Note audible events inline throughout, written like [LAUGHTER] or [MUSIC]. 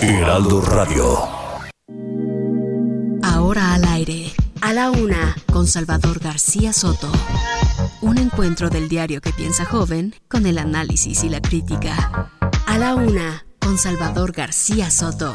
Heraldo Radio. Ahora al aire, a la una, con Salvador García Soto. Un encuentro del diario que piensa joven con el análisis y la crítica. A la una, con Salvador García Soto.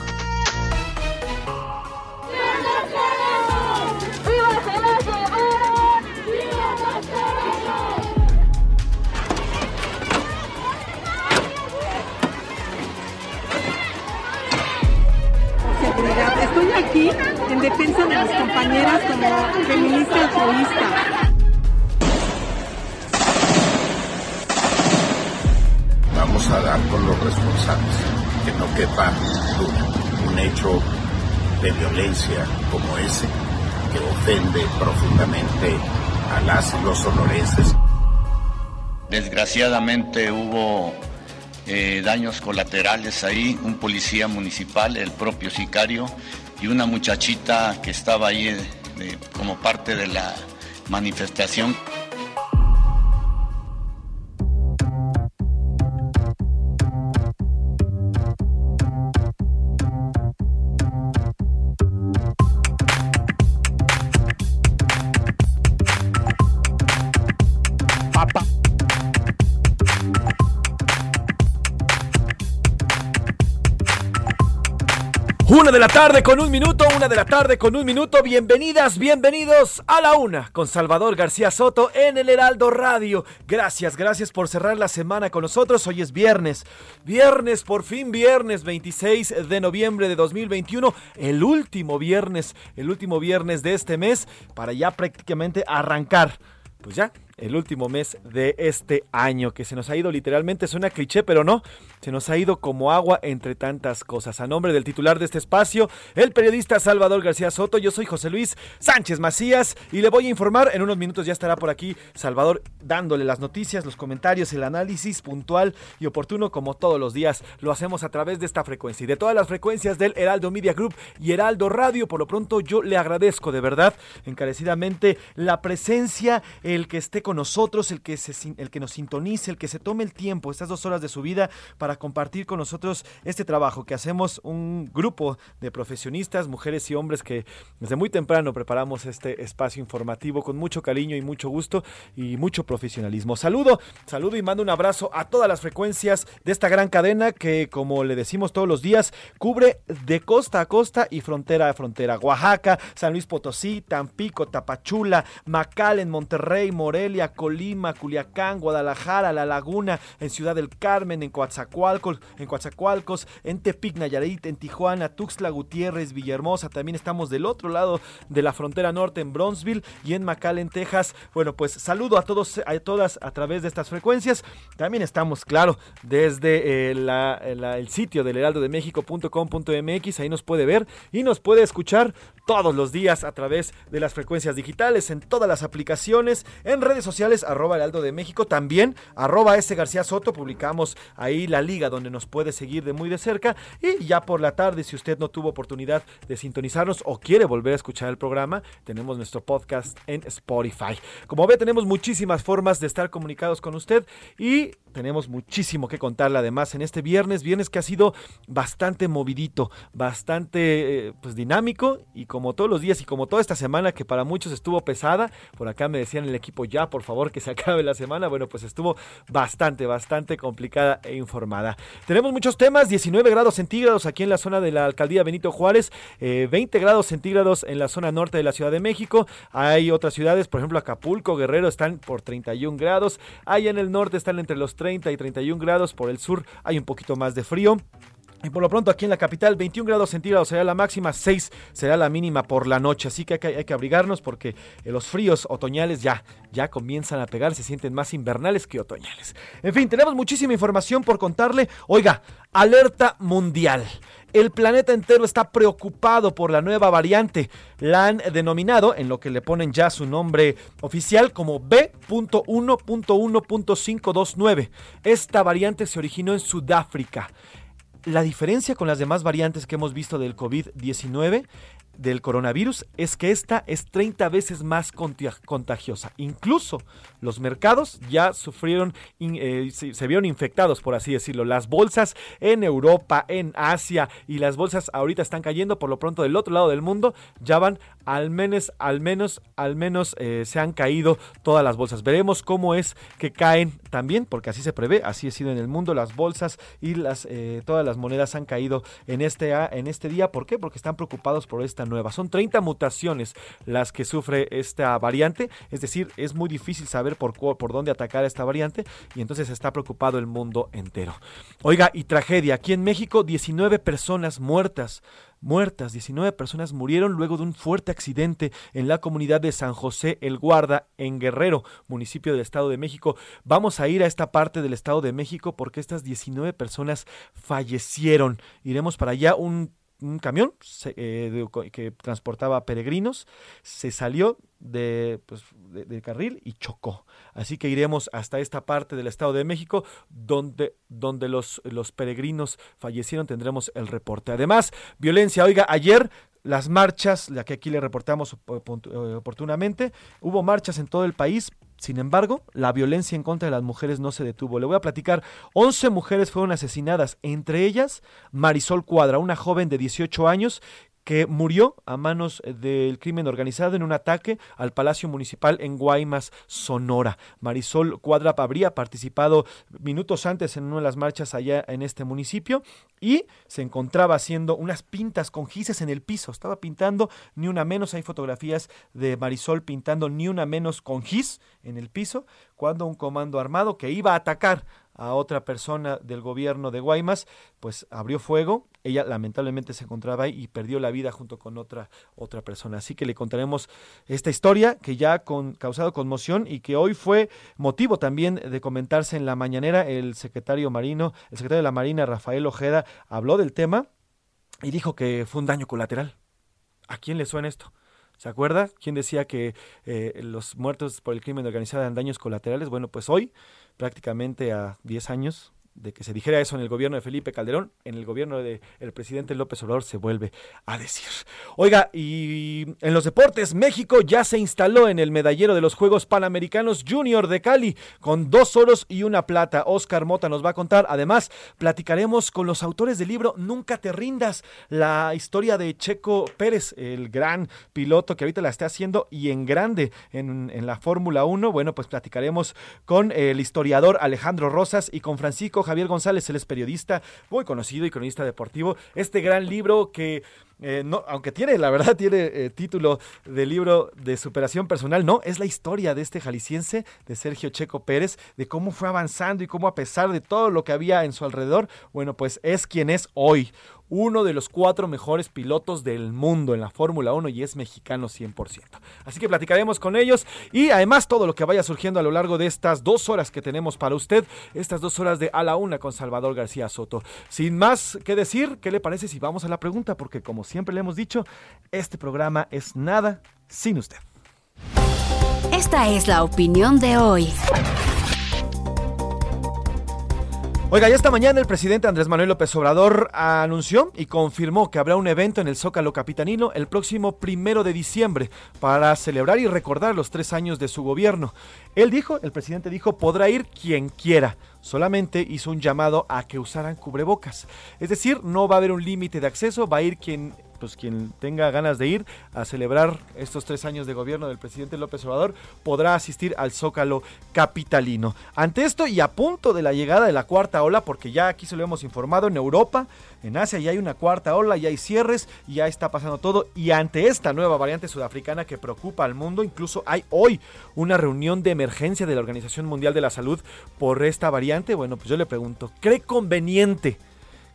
Estoy aquí en defensa de las compañeras como feminista altruista. Vamos a dar con los responsables, que no quepa duda. Un hecho de violencia como ese que ofende profundamente a las y los sonorenses. Desgraciadamente hubo eh, daños colaterales ahí, un policía municipal, el propio sicario y una muchachita que estaba ahí eh, como parte de la manifestación. Una de la tarde con un minuto, una de la tarde con un minuto. Bienvenidas, bienvenidos a la una con Salvador García Soto en el Heraldo Radio. Gracias, gracias por cerrar la semana con nosotros. Hoy es viernes, viernes, por fin viernes 26 de noviembre de 2021, el último viernes, el último viernes de este mes para ya prácticamente arrancar. Pues ya, el último mes de este año, que se nos ha ido literalmente, suena cliché, pero no, se nos ha ido como agua entre tantas cosas. A nombre del titular de este espacio, el periodista Salvador García Soto, yo soy José Luis Sánchez Macías y le voy a informar, en unos minutos ya estará por aquí Salvador dándole las noticias, los comentarios, el análisis puntual y oportuno como todos los días. Lo hacemos a través de esta frecuencia y de todas las frecuencias del Heraldo Media Group y Heraldo Radio. Por lo pronto yo le agradezco de verdad encarecidamente la presencia, el que esté con nosotros, el que, se, el que nos sintonice, el que se tome el tiempo, estas dos horas de su vida, para compartir con nosotros este trabajo que hacemos un grupo de profesionistas, mujeres y hombres que desde muy temprano preparamos este espacio informativo con mucho cariño y mucho gusto y mucho profesionalismo. Saludo, saludo y mando un abrazo a todas las frecuencias de esta gran cadena que, como le decimos todos los días, cubre de costa a costa y frontera a frontera. Oaxaca, San Luis Potosí, Tampico, Tapachula, en Monterrey, Morelia, Colima, Culiacán, Guadalajara, La Laguna, en Ciudad del Carmen, en Coatzacoalcos, en Coatzacoalcos, en Tepic, Nayarit, en Tijuana, Tuxtla Gutiérrez, Villahermosa. También estamos del otro lado de la frontera norte, en Bronzeville y en McAllen, Texas. Bueno, pues saludo a todos, a todas a través de estas frecuencias. También estamos, claro, desde eh, el sitio del heraldo de México.com.mx. Ahí nos puede ver y nos puede escuchar todos los días a través de las frecuencias digitales, en todas las aplicaciones, en redes sociales, arroba Heraldo de México, también arroba S. García Soto, publicamos ahí la liga donde nos puede seguir de muy de cerca y ya por la tarde, si usted no tuvo oportunidad de sintonizarnos o quiere volver a escuchar el programa, tenemos nuestro podcast en Spotify. Como ve, tenemos muchísimas formas de estar comunicados con usted y tenemos muchísimo que contarle además en este viernes, viernes que ha sido bastante movidito, bastante eh, pues dinámico y como todos los días y como toda esta semana que para muchos estuvo pesada, por acá me decían el equipo ya, por favor, que se [LAUGHS] acabe la semana, bueno, pues estuvo bastante, bastante complicada e informada. Tenemos muchos temas, 19 grados centígrados aquí en la zona de la alcaldía Benito Juárez, 20 eh, grados centígrados en la zona norte de la Ciudad de México, hay otras ciudades, por ejemplo Acapulco, Guerrero están por 31 grados, ahí en el norte están entre los 30 y 31 grados, por el sur hay un poquito más de frío. Y por lo pronto aquí en la capital, 21 grados centígrados será la máxima, 6 será la mínima por la noche. Así que hay, que abrigarnos porque eh, los fríos otoñales ya, ya comienzan a pegar, se sienten más invernales que otoñales. En fin, tenemos muchísima información por contarle. Oiga, alerta mundial. El planeta entero está preocupado por la nueva variante. La han denominado, en lo que le ponen ya su nombre oficial, como B.1.1.529. Esta variante se originó en Sudáfrica. La diferencia con las demás variantes que hemos visto del COVID-19 del coronavirus es que esta es 30 veces más contagiosa. Incluso los mercados ya sufrieron, eh, se, vieron infectados, por así decirlo. Las bolsas en Europa, en Asia y las bolsas ahorita están cayendo. Por lo pronto del otro lado del mundo ya van al menos, al menos, al menos eh, se han caído todas las bolsas. Veremos cómo es que caen también, porque así se prevé, así ha sido en el mundo. Las bolsas y las, eh, todas las monedas han caído en este, en este día. ¿Por qué? Porque están preocupados por esta nueva. Son 30 mutaciones las que sufre esta variante, es decir, es muy difícil saber por, por dónde atacar a esta variante y entonces está preocupado el mundo entero. Oiga, y tragedia, aquí en México 19 personas muertas muertas. 19 personas murieron luego de un fuerte accidente en la comunidad de San José El Guarda, en Guerrero, municipio del Estado de México. Vamos a ir a esta parte del Estado de México porque estas 19 personas fallecieron. Iremos para allá. Un un camión eh, que transportaba peregrinos se salió de, pues, del carril y chocó. Así que iremos hasta esta parte del Estado de México donde, donde los, los peregrinos fallecieron. Tendremos el reporte. Además, violencia. Oiga, ayer las marchas, la que aquí le reportamos eh, oportunamente, hubo marchas en todo el país sin embargo, la violencia en contra de las mujeres no se detuvo. Le voy a platicar, 11 mujeres fueron asesinadas, entre ellas Marisol Cuadra, una joven de 18 años que murió a manos eh, del crimen organizado en un ataque al Palacio Municipal en Guaymas, Sonora. Marisol Cuadra habría participado minutos antes en una de las marchas allá en este municipio y se encontraba haciendo unas pintas con gises en el piso. Estaba pintando ni una menos. Hay fotografías de Marisol pintando ni una menos con gis en el piso cuando un comando armado que iba a atacar a otra persona del gobierno de Guaymas, pues abrió fuego. Ella lamentablemente se encontraba ahí y perdió la vida junto con otra, otra persona. Así que le contaremos esta historia que ya ha causado conmoción y que hoy fue motivo también de comentarse en la mañanera. El secretario marino, el secretario de la Marina, Rafael Ojeda, habló del tema y dijo que fue un daño colateral. ¿A quién le suena esto? ¿Se acuerda? ¿Quién decía que eh, los muertos por el crimen organizado eran daños colaterales? Bueno, pues hoy prácticamente a 10 años de que se dijera eso en el gobierno de Felipe Calderón, en el gobierno del presidente López Obrador se vuelve a decir. Oiga, y en los deportes, México ya se instaló en el medallero de los Juegos Panamericanos Junior de Cali con dos oros y una plata. Oscar Mota nos va a contar. Además, platicaremos con los autores del libro Nunca te rindas, la historia de Checo Pérez, el gran piloto que ahorita la está haciendo y en grande en, en la Fórmula 1. Bueno, pues platicaremos con el historiador Alejandro Rosas y con Francisco Javier González, él es periodista muy conocido y cronista deportivo. Este gran libro que eh, no, aunque tiene, la verdad, [LAUGHS] tiene eh, título de libro de superación personal, no, es la historia de este jalisciense, de Sergio Checo Pérez, de cómo fue avanzando y cómo a pesar de todo lo que había en su alrededor, bueno, pues es quien es hoy, uno de los cuatro mejores pilotos del mundo en la Fórmula 1 y es mexicano 100%. Así que platicaremos con ellos y además todo lo que vaya surgiendo a lo largo de estas dos horas que tenemos para usted, estas dos horas de a la una con Salvador García Soto. Sin más que decir, ¿qué le parece si vamos a la pregunta? Porque como siempre le hemos dicho, este programa es nada sin usted. Esta es la opinión de hoy. Oiga, ya esta mañana el presidente Andrés Manuel López Obrador anunció y confirmó que habrá un evento en el Zócalo Capitanino el próximo primero de diciembre para celebrar y recordar los tres años de su gobierno. Él dijo, el presidente dijo, podrá ir quien quiera. Solamente hizo un llamado a que usaran cubrebocas. Es decir, no va a haber un límite de acceso, va a ir quien pues quien tenga ganas de ir a celebrar estos tres años de gobierno del presidente López Obrador podrá asistir al Zócalo capitalino. Ante esto y a punto de la llegada de la cuarta ola, porque ya aquí se lo hemos informado, en Europa, en Asia ya hay una cuarta ola, ya hay cierres, ya está pasando todo, y ante esta nueva variante sudafricana que preocupa al mundo, incluso hay hoy una reunión de emergencia de la Organización Mundial de la Salud por esta variante. Bueno, pues yo le pregunto, ¿cree conveniente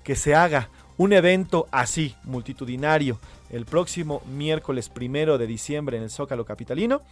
que se haga un evento así, multitudinario, el próximo miércoles primero de diciembre en el Zócalo Capitalino,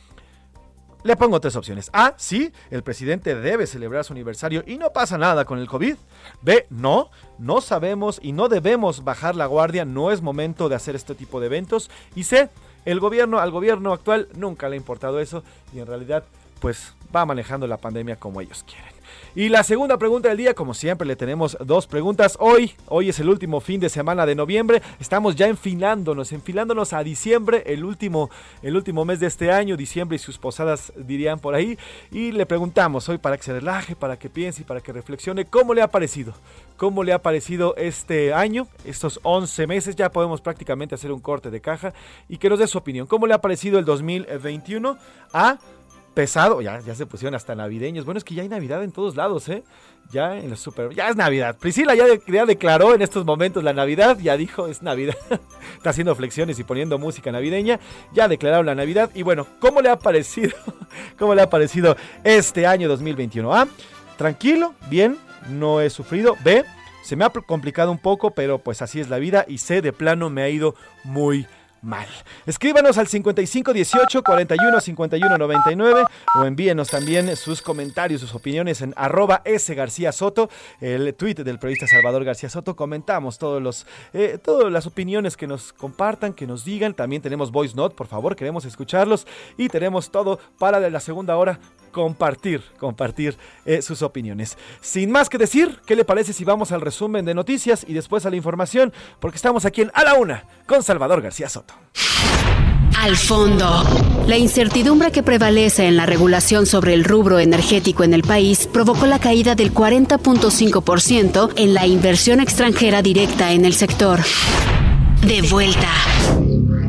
le pongo tres opciones. A, sí, el presidente debe celebrar su aniversario y no pasa nada con el COVID. B, no, no sabemos y no debemos bajar la guardia, no es momento de hacer este tipo de eventos. Y C, el gobierno, al gobierno actual nunca le ha importado eso y en realidad pues va manejando la pandemia como ellos quieren. Y la segunda pregunta del día, como siempre, le tenemos dos preguntas. Hoy, hoy es el último fin de semana de noviembre. Estamos ya enfilándonos, enfilándonos a diciembre, el último, el último mes de este año, diciembre y sus posadas dirían por ahí. Y le preguntamos hoy para que se relaje, para que piense y para que reflexione cómo le ha parecido. ¿Cómo le ha parecido este año, estos 11 meses? Ya podemos prácticamente hacer un corte de caja y que nos dé su opinión. ¿Cómo le ha parecido el 2021? A pesado, ya, ya se pusieron hasta navideños. Bueno, es que ya hay Navidad en todos lados, ¿eh? Ya en los super, ya es Navidad. Priscila ya, ya declaró en estos momentos la Navidad, ya dijo es Navidad. [LAUGHS] Está haciendo flexiones y poniendo música navideña. Ya declararon la Navidad. Y bueno, ¿cómo le ha parecido? [LAUGHS] ¿Cómo le ha parecido este año 2021? A, tranquilo, bien, no he sufrido. B, se me ha complicado un poco, pero pues así es la vida. Y C, de plano me ha ido muy mal. Escríbanos al 5518 41 51 99 o envíenos también sus comentarios, sus opiniones en arroba S García Soto, el tweet del periodista Salvador García Soto. Comentamos todos los, eh, todas las opiniones que nos compartan, que nos digan. También tenemos voice note, por favor, queremos escucharlos. Y tenemos todo para la segunda hora compartir, compartir eh, sus opiniones. Sin más que decir, ¿qué le parece si vamos al resumen de noticias y después a la información? Porque estamos aquí en A la Una con Salvador García Soto. Al fondo. La incertidumbre que prevalece en la regulación sobre el rubro energético en el país provocó la caída del 40.5% en la inversión extranjera directa en el sector. De vuelta.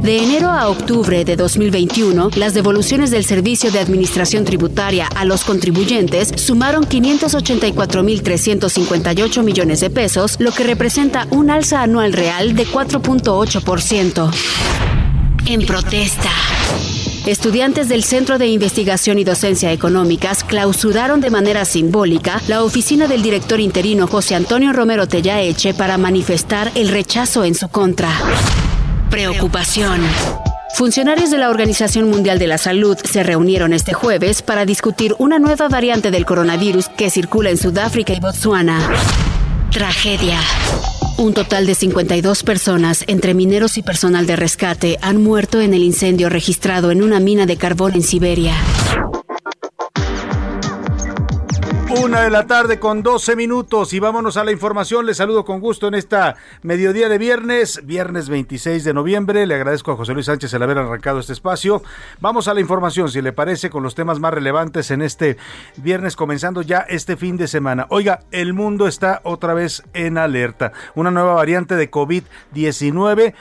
De enero a octubre de 2021, las devoluciones del Servicio de Administración Tributaria a los contribuyentes sumaron 584.358 millones de pesos, lo que representa un alza anual real de 4.8%. En protesta. Estudiantes del Centro de Investigación y Docencia Económicas clausuraron de manera simbólica la oficina del director interino José Antonio Romero Tellaeche para manifestar el rechazo en su contra. Preocupación. Funcionarios de la Organización Mundial de la Salud se reunieron este jueves para discutir una nueva variante del coronavirus que circula en Sudáfrica y Botsuana. Tragedia. Un total de 52 personas, entre mineros y personal de rescate, han muerto en el incendio registrado en una mina de carbón en Siberia. Una de la tarde con 12 minutos y vámonos a la información. Les saludo con gusto en esta mediodía de viernes, viernes 26 de noviembre. Le agradezco a José Luis Sánchez el haber arrancado este espacio. Vamos a la información, si le parece, con los temas más relevantes en este viernes, comenzando ya este fin de semana. Oiga, el mundo está otra vez en alerta. Una nueva variante de COVID-19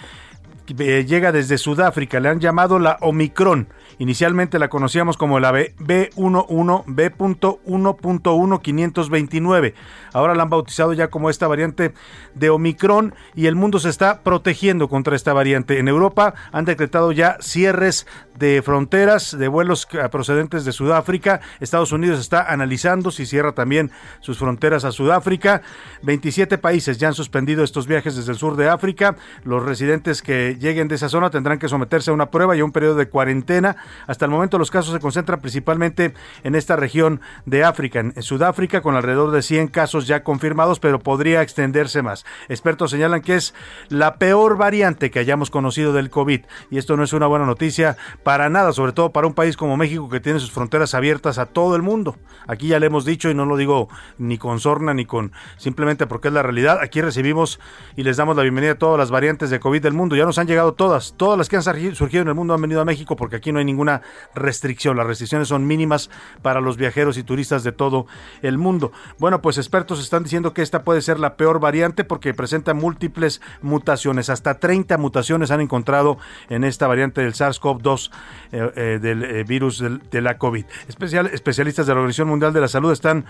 eh, llega desde Sudáfrica. Le han llamado la Omicron Inicialmente la conocíamos como la B11, B.1.1.529. Ahora la han bautizado ya como esta variante de Omicron y el mundo se está protegiendo contra esta variante. En Europa han decretado ya cierres de fronteras de vuelos procedentes de Sudáfrica. Estados Unidos está analizando si cierra también sus fronteras a Sudáfrica. 27 países ya han suspendido estos viajes desde el sur de África. Los residentes que lleguen de esa zona tendrán que someterse a una prueba y a un periodo de cuarentena hasta el momento los casos se concentran principalmente en esta región de África, en Sudáfrica, con alrededor de 100 casos ya confirmados, pero podría extenderse más. Expertos señalan que es la peor variante que hayamos conocido del COVID y esto no es una buena noticia para nada, sobre todo para un país como México que tiene sus fronteras abiertas a todo el mundo. Aquí ya le hemos dicho y no lo digo ni con sorna ni con simplemente porque es la realidad. Aquí recibimos y les damos la bienvenida a todas las variantes de COVID del mundo. Ya nos han llegado todas, todas las que han surgido en el mundo han venido a México porque aquí no hay ningún ninguna restricción. Las restricciones son mínimas para los viajeros y turistas de todo el mundo. Bueno, pues expertos están diciendo que esta puede ser la peor variante porque presenta múltiples mutaciones. Hasta 30 mutaciones han encontrado en esta variante del SARS-CoV-2 eh, eh, del eh, virus de la COVID. Especial, especialistas de la Organización Mundial de la Salud están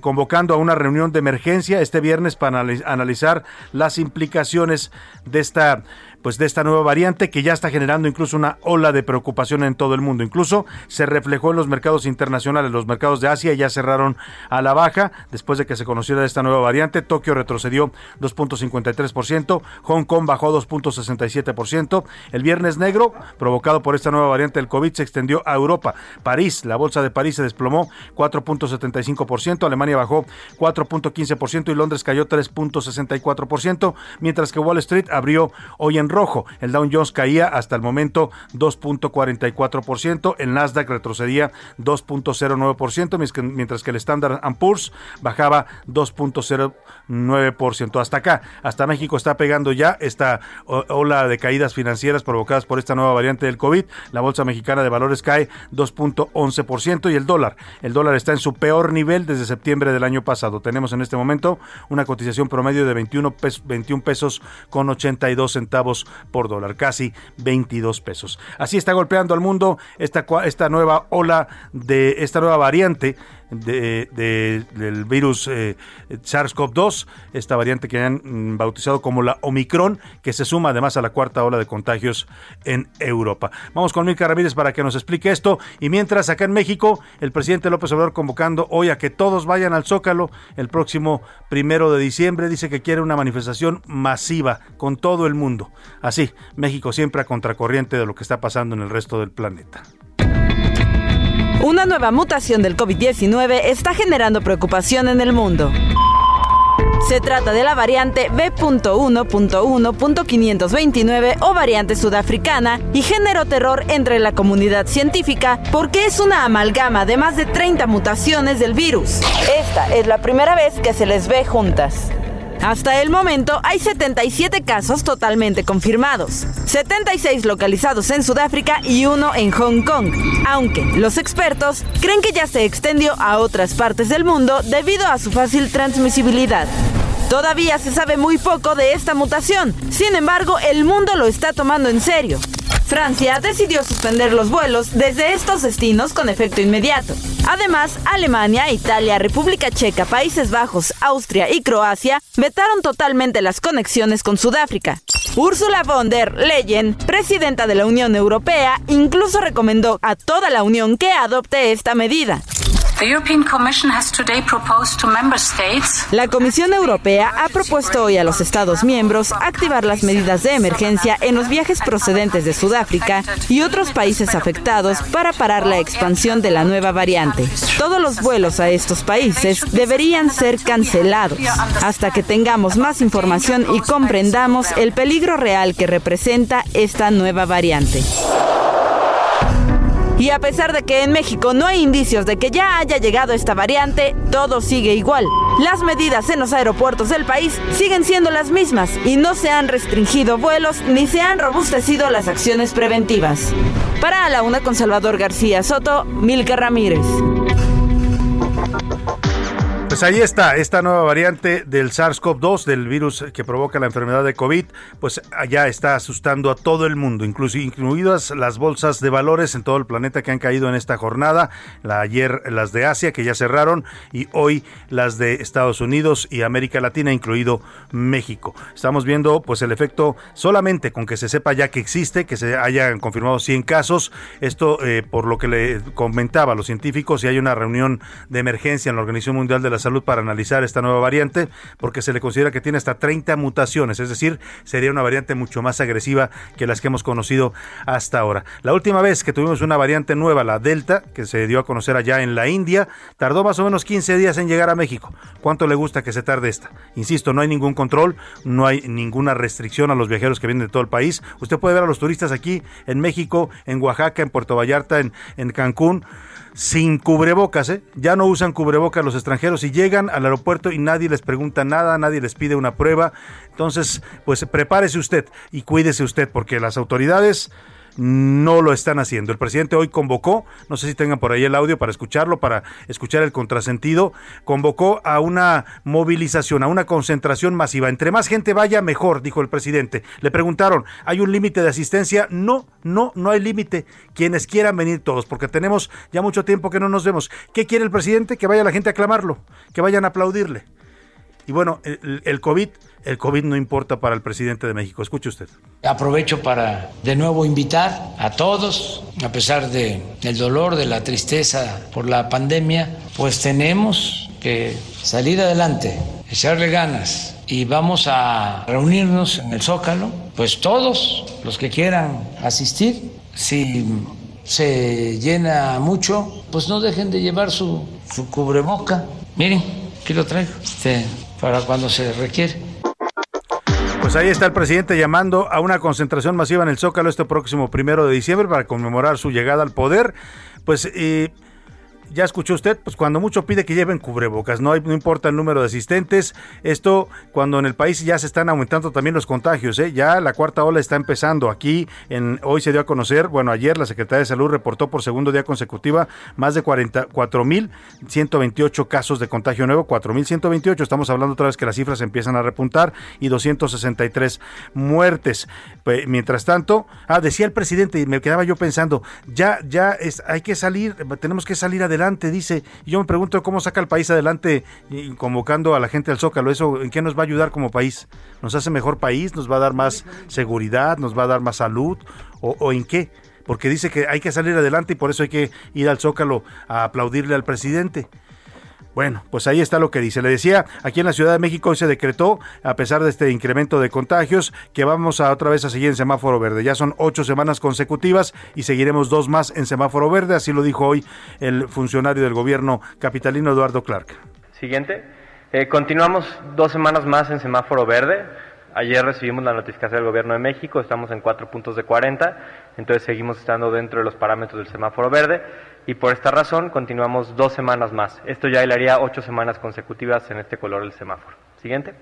convocando a una reunión de emergencia este viernes para analizar las implicaciones de esta pues de esta nueva variante que ya está generando incluso una ola de preocupación en todo el mundo. Incluso se reflejó en los mercados internacionales, los mercados de Asia ya cerraron a la baja después de que se conociera esta nueva variante. Tokio retrocedió 2.53%, Hong Kong bajó 2.67%. El viernes negro, provocado por esta nueva variante del COVID, se extendió a Europa. París, la bolsa de París se desplomó 4.75%, Alemania bajó 4.15% y Londres cayó 3.64%, mientras que Wall Street abrió hoy en rojo. El Dow Jones caía hasta el momento 2.44%, el Nasdaq retrocedía 2.09%, mientras que el Standard Poor's bajaba 2.09%. Hasta acá, hasta México está pegando ya esta ola de caídas financieras provocadas por esta nueva variante del COVID. La Bolsa Mexicana de Valores cae 2.11% y el dólar, el dólar está en su peor nivel desde septiembre del año pasado. Tenemos en este momento una cotización promedio de 21 pesos, 21 pesos con 82 centavos por dólar, casi 22 pesos. Así está golpeando al mundo esta, esta nueva ola de esta nueva variante de, del virus eh, SARS-CoV-2, esta variante que han mm, bautizado como la Omicron, que se suma además a la cuarta ola de contagios en Europa. Vamos con Milka Ramírez para que nos explique esto. Y mientras acá en México, el presidente López Obrador convocando hoy a que todos vayan al Zócalo el próximo primero de diciembre, dice que quiere una manifestación masiva con todo el mundo. Así, México siempre a contracorriente de lo que está pasando en el resto del planeta. Una nueva mutación del COVID-19 está generando preocupación en el mundo. Se trata de la variante B.1.1.529 o variante sudafricana y generó terror entre la comunidad científica porque es una amalgama de más de 30 mutaciones del virus. Esta es la primera vez que se les ve juntas. Hasta el momento hay 77 casos totalmente confirmados, 76 localizados en Sudáfrica y uno en Hong Kong, aunque los expertos creen que ya se extendió a otras partes del mundo debido a su fácil transmisibilidad. Todavía se sabe muy poco de esta mutación, sin embargo el mundo lo está tomando en serio. Francia decidió suspender los vuelos desde estos destinos con efecto inmediato. Además, Alemania, Italia, República Checa, Países Bajos, Austria y Croacia vetaron totalmente las conexiones con Sudáfrica. Ursula von der Leyen, presidenta de la Unión Europea, incluso recomendó a toda la Unión que adopte esta medida. La Comisión Europea ha propuesto hoy a los Estados miembros activar las medidas de emergencia en los viajes procedentes de Sudáfrica y otros países afectados para parar la expansión de la nueva variante. Todos los vuelos a estos países deberían ser cancelados hasta que tengamos más información y comprendamos el peligro real que representa esta nueva variante. Y a pesar de que en México no hay indicios de que ya haya llegado esta variante, todo sigue igual. Las medidas en los aeropuertos del país siguen siendo las mismas y no se han restringido vuelos ni se han robustecido las acciones preventivas. Para la una con Salvador García Soto, Milka Ramírez. Pues ahí está, esta nueva variante del SARS-CoV-2, del virus que provoca la enfermedad de COVID, pues allá está asustando a todo el mundo, incluso incluidas las bolsas de valores en todo el planeta que han caído en esta jornada. La, ayer las de Asia, que ya cerraron, y hoy las de Estados Unidos y América Latina, incluido México. Estamos viendo pues el efecto solamente con que se sepa ya que existe, que se hayan confirmado 100 casos. Esto eh, por lo que le comentaba a los científicos, si hay una reunión de emergencia en la Organización Mundial de la Salud para analizar esta nueva variante, porque se le considera que tiene hasta 30 mutaciones, es decir, sería una variante mucho más agresiva que las que hemos conocido hasta ahora. La última vez que tuvimos una variante nueva, la Delta, que se dio a conocer allá en la India, tardó más o menos 15 días en llegar a México. ¿Cuánto le gusta que se tarde esta? Insisto, no hay ningún control, no hay ninguna restricción a los viajeros que vienen de todo el país. Usted puede ver a los turistas aquí en México, en Oaxaca, en Puerto Vallarta, en, en Cancún sin cubrebocas, ¿eh? ya no usan cubrebocas los extranjeros y llegan al aeropuerto y nadie les pregunta nada, nadie les pide una prueba. Entonces, pues prepárese usted y cuídese usted porque las autoridades no lo están haciendo. El presidente hoy convocó, no sé si tengan por ahí el audio para escucharlo, para escuchar el contrasentido, convocó a una movilización, a una concentración masiva. Entre más gente vaya, mejor, dijo el presidente. Le preguntaron, ¿hay un límite de asistencia? No, no, no hay límite. Quienes quieran venir todos, porque tenemos ya mucho tiempo que no nos vemos. ¿Qué quiere el presidente? Que vaya la gente a aclamarlo, que vayan a aplaudirle. Y bueno, el, COVID, el COVID no importa para el presidente de México. Escuche usted. Aprovecho para de nuevo invitar a todos, a pesar de el dolor, de la tristeza por la pandemia, pues tenemos que salir adelante, echarle ganas y vamos a reunirnos en el Zócalo, pues todos los que quieran asistir, si se llena mucho, pues no dejen de llevar su, su cubreboca. Miren, aquí lo traigo, este, para cuando se requiere. Pues ahí está el presidente llamando a una concentración masiva en el Zócalo este próximo primero de diciembre para conmemorar su llegada al poder. Pues eh, ya escuchó usted, pues cuando mucho pide que lleven cubrebocas, no, no importa el número de asistentes, esto cuando en el país ya se están aumentando también los contagios, ¿eh? ya la cuarta ola está empezando aquí, en, hoy se dio a conocer, bueno, ayer la Secretaría de Salud reportó por segundo día consecutiva más de 44.128 casos de contagio nuevo, 4.128, estamos hablando otra vez que las cifras empiezan a repuntar y 263 muertes. mientras tanto, ah, decía el presidente y me quedaba yo pensando, ya, ya es, hay que salir, tenemos que salir adelante adelante, dice. Y yo me pregunto cómo saca el país adelante convocando a la gente al Zócalo. ¿Eso en qué nos va a ayudar como país? ¿Nos hace mejor país? ¿Nos va a dar más seguridad? ¿Nos va a dar más salud? ¿O, o en qué? Porque dice que hay que salir adelante y por eso hay que ir al Zócalo a aplaudirle al presidente. Bueno, pues ahí está lo que dice. Le decía, aquí en la Ciudad de México se decretó, a pesar de este incremento de contagios, que vamos a otra vez a seguir en semáforo verde. Ya son ocho semanas consecutivas y seguiremos dos más en semáforo verde, así lo dijo hoy el funcionario del gobierno capitalino Eduardo Clark. Siguiente. Eh, continuamos dos semanas más en semáforo verde. Ayer recibimos la notificación del Gobierno de México, estamos en cuatro puntos de 40, entonces seguimos estando dentro de los parámetros del semáforo verde y por esta razón continuamos dos semanas más. Esto ya le haría ocho semanas consecutivas en este color del semáforo. Siguiente.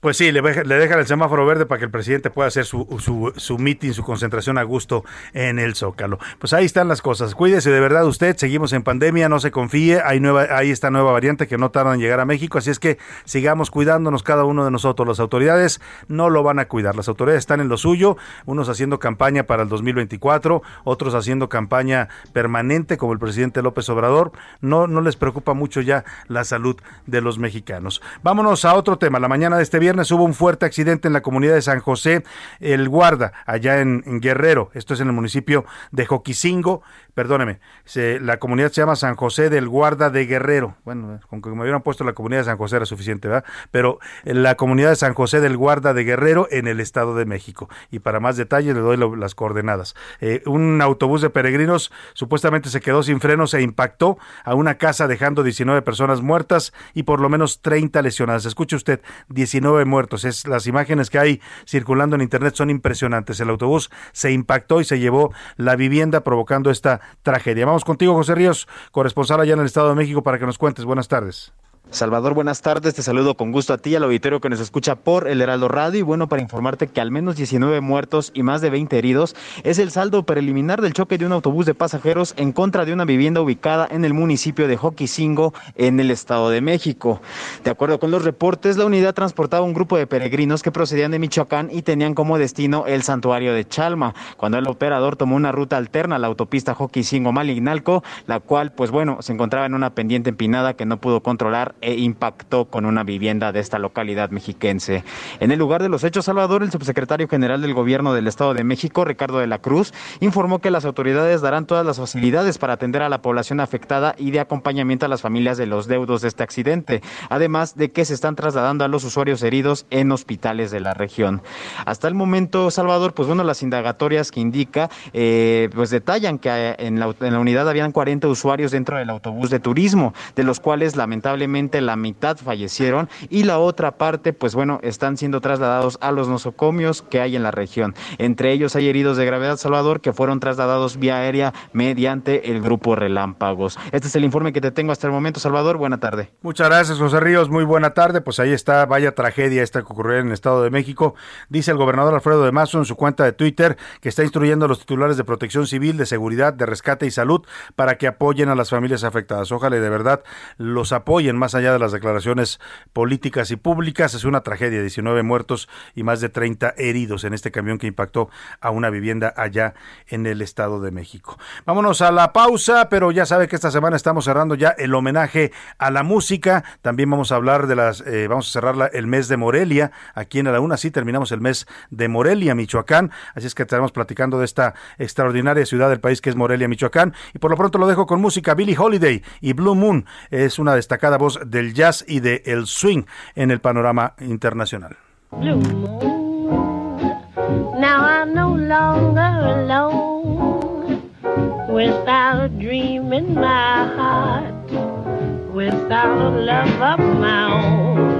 Pues sí, le, dejan el semáforo verde para que el presidente pueda hacer su, su, su meeting, su concentración a gusto en el Zócalo. Pues ahí están las cosas. Cuídese de verdad usted, seguimos en pandemia, no se confíe, hay, nueva, hay esta nueva variante que no tarda en llegar a México, así es que sigamos cuidándonos cada uno de nosotros. Las autoridades no lo van a cuidar, las autoridades están en lo suyo, unos haciendo campaña para el 2024, otros haciendo campaña permanente como el presidente López Obrador. No, no les preocupa mucho ya la salud de los mexicanos. Vámonos a otro tema. La mañana de este viernes hubo un fuerte accidente en la comunidad de San José El Guarda, allá en, Guerrero. Esto es en el municipio de Joquicingo. Perdóneme, la comunidad se llama San José del Guarda de Guerrero. Bueno, con que me hubieran puesto la comunidad de San José era suficiente, ¿verdad? Pero la comunidad de San José del Guarda de Guerrero en el Estado de México. Y para más detalles le doy las coordenadas. Eh, un autobús de peregrinos supuestamente se quedó sin frenos e impactó a una casa dejando 19 personas muertas y por lo menos 30 lesionadas. Escuche usted, 19 muertos. Es, las imágenes que hay circulando en Internet son impresionantes. El autobús se impactó y se llevó la vivienda provocando esta tragedia. Vamos contigo, José Ríos, corresponsal allá en el Estado de México, para que nos cuentes. Buenas tardes. Salvador, buenas tardes. Te saludo con gusto a ti al auditorio que nos escucha por el Heraldo Radio. Y bueno, para informarte que al menos 19 muertos y más de 20 heridos es el saldo preliminar del choque de un autobús de pasajeros en contra de una vivienda ubicada en el municipio de Joquicingo, en el Estado de México. De acuerdo con los reportes, la unidad transportaba un grupo de peregrinos que procedían de Michoacán y tenían como destino el santuario de Chalma. Cuando el operador tomó una ruta alterna a la autopista Joquicingo-Malignalco, la cual, pues bueno, se encontraba en una pendiente empinada que no pudo controlar e impactó con una vivienda de esta localidad mexiquense. En el lugar de los hechos, Salvador, el subsecretario general del Gobierno del Estado de México, Ricardo de la Cruz, informó que las autoridades darán todas las facilidades para atender a la población afectada y de acompañamiento a las familias de los deudos de este accidente, además de que se están trasladando a los usuarios heridos en hospitales de la región. Hasta el momento, Salvador, pues bueno, las indagatorias que indica, eh, pues detallan que la, en la unidad habían 40 usuarios dentro del autobús de turismo, de los cuales lamentablemente la mitad fallecieron y la otra parte, pues bueno, están siendo trasladados a los nosocomios que hay en la región. Entre ellos hay heridos de gravedad, Salvador, que fueron trasladados vía aérea mediante el grupo Relámpagos. Este es el informe que te tengo hasta el momento, Salvador. Buena tarde. Muchas gracias, José Ríos. Muy buena tarde. Pues ahí está, vaya tragedia esta que ocurrió en el Estado de México. Dice el gobernador Alfredo de Mazo en su cuenta de Twitter que está instruyendo a los titulares de protección civil, de seguridad, de rescate y salud para que apoyen a las familias afectadas. Ojalá y de verdad los apoyen más más allá de las declaraciones políticas y públicas, es una tragedia, 19 muertos y más de 30 heridos en este camión que impactó a una vivienda allá en el Estado de México. Vámonos a la pausa, pero ya sabe que esta semana estamos cerrando ya el homenaje a la música. También vamos a hablar de las, eh, vamos a cerrar el mes de Morelia, aquí en la una, sí terminamos el mes de Morelia, Michoacán, así es que estaremos platicando de esta extraordinaria ciudad del país que es Morelia, Michoacán. Y por lo pronto lo dejo con música, Billie Holiday y Blue Moon es una destacada voz del jazz y del el swing en el panorama internacional. Now I'm no longer alone without a dream in my heart, without a love of my own.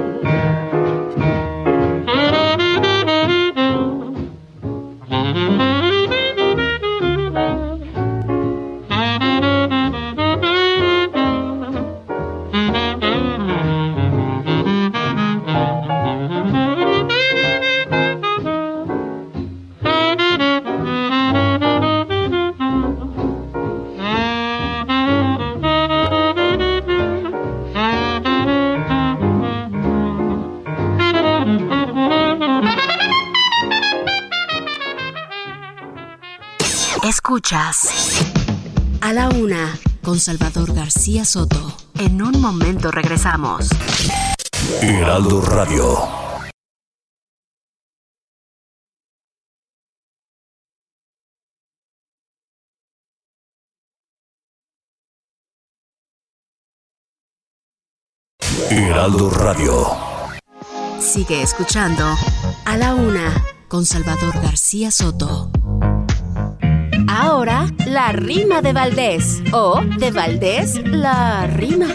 Escuchas a la una con Salvador García Soto. En un momento regresamos. Heraldo Radio. Heraldo Radio. Sigue escuchando a la una con Salvador García Soto. Ahora, la rima de Valdés. O, de Valdés, la rima.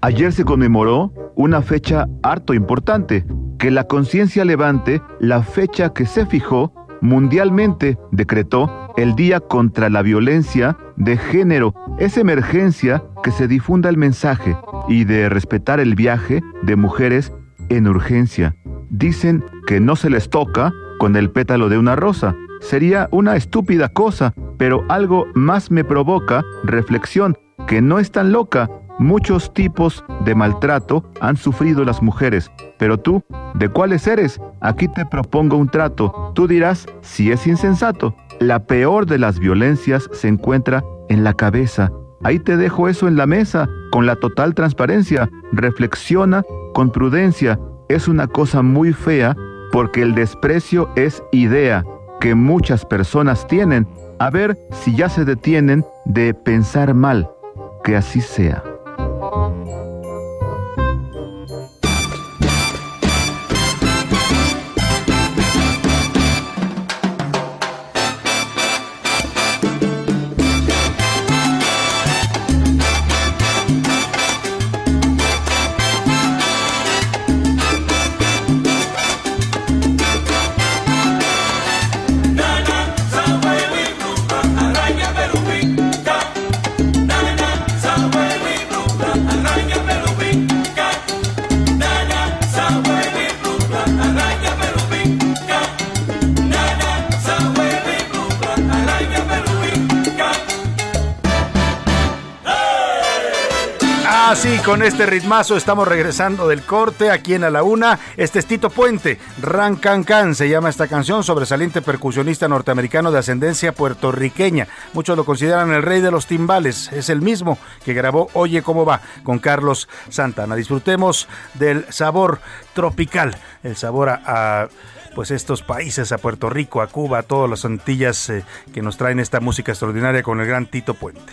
Ayer se conmemoró una fecha harto importante, que la conciencia levante la fecha que se fijó mundialmente, decretó el Día contra la Violencia de Género. Es emergencia que se difunda el mensaje y de respetar el viaje de mujeres en urgencia. Dicen que no se les toca con el pétalo de una rosa, sería una estúpida cosa, pero algo más me provoca reflexión, que no es tan loca. Muchos tipos de maltrato han sufrido las mujeres, pero tú, ¿de cuáles eres? Aquí te propongo un trato. Tú dirás si es insensato. La peor de las violencias se encuentra en la cabeza. Ahí te dejo eso en la mesa, con la total transparencia. Reflexiona con prudencia. Es una cosa muy fea porque el desprecio es idea que muchas personas tienen, a ver si ya se detienen de pensar mal, que así sea. Con este ritmazo estamos regresando del corte aquí en A la Una. Este es Tito Puente, Ran Can Can se llama esta canción, sobresaliente percusionista norteamericano de ascendencia puertorriqueña. Muchos lo consideran el rey de los timbales. Es el mismo que grabó Oye cómo va con Carlos Santana. Disfrutemos del sabor tropical, el sabor a, pues estos países, a Puerto Rico, a Cuba, a todas las Antillas eh, que nos traen esta música extraordinaria con el gran Tito Puente.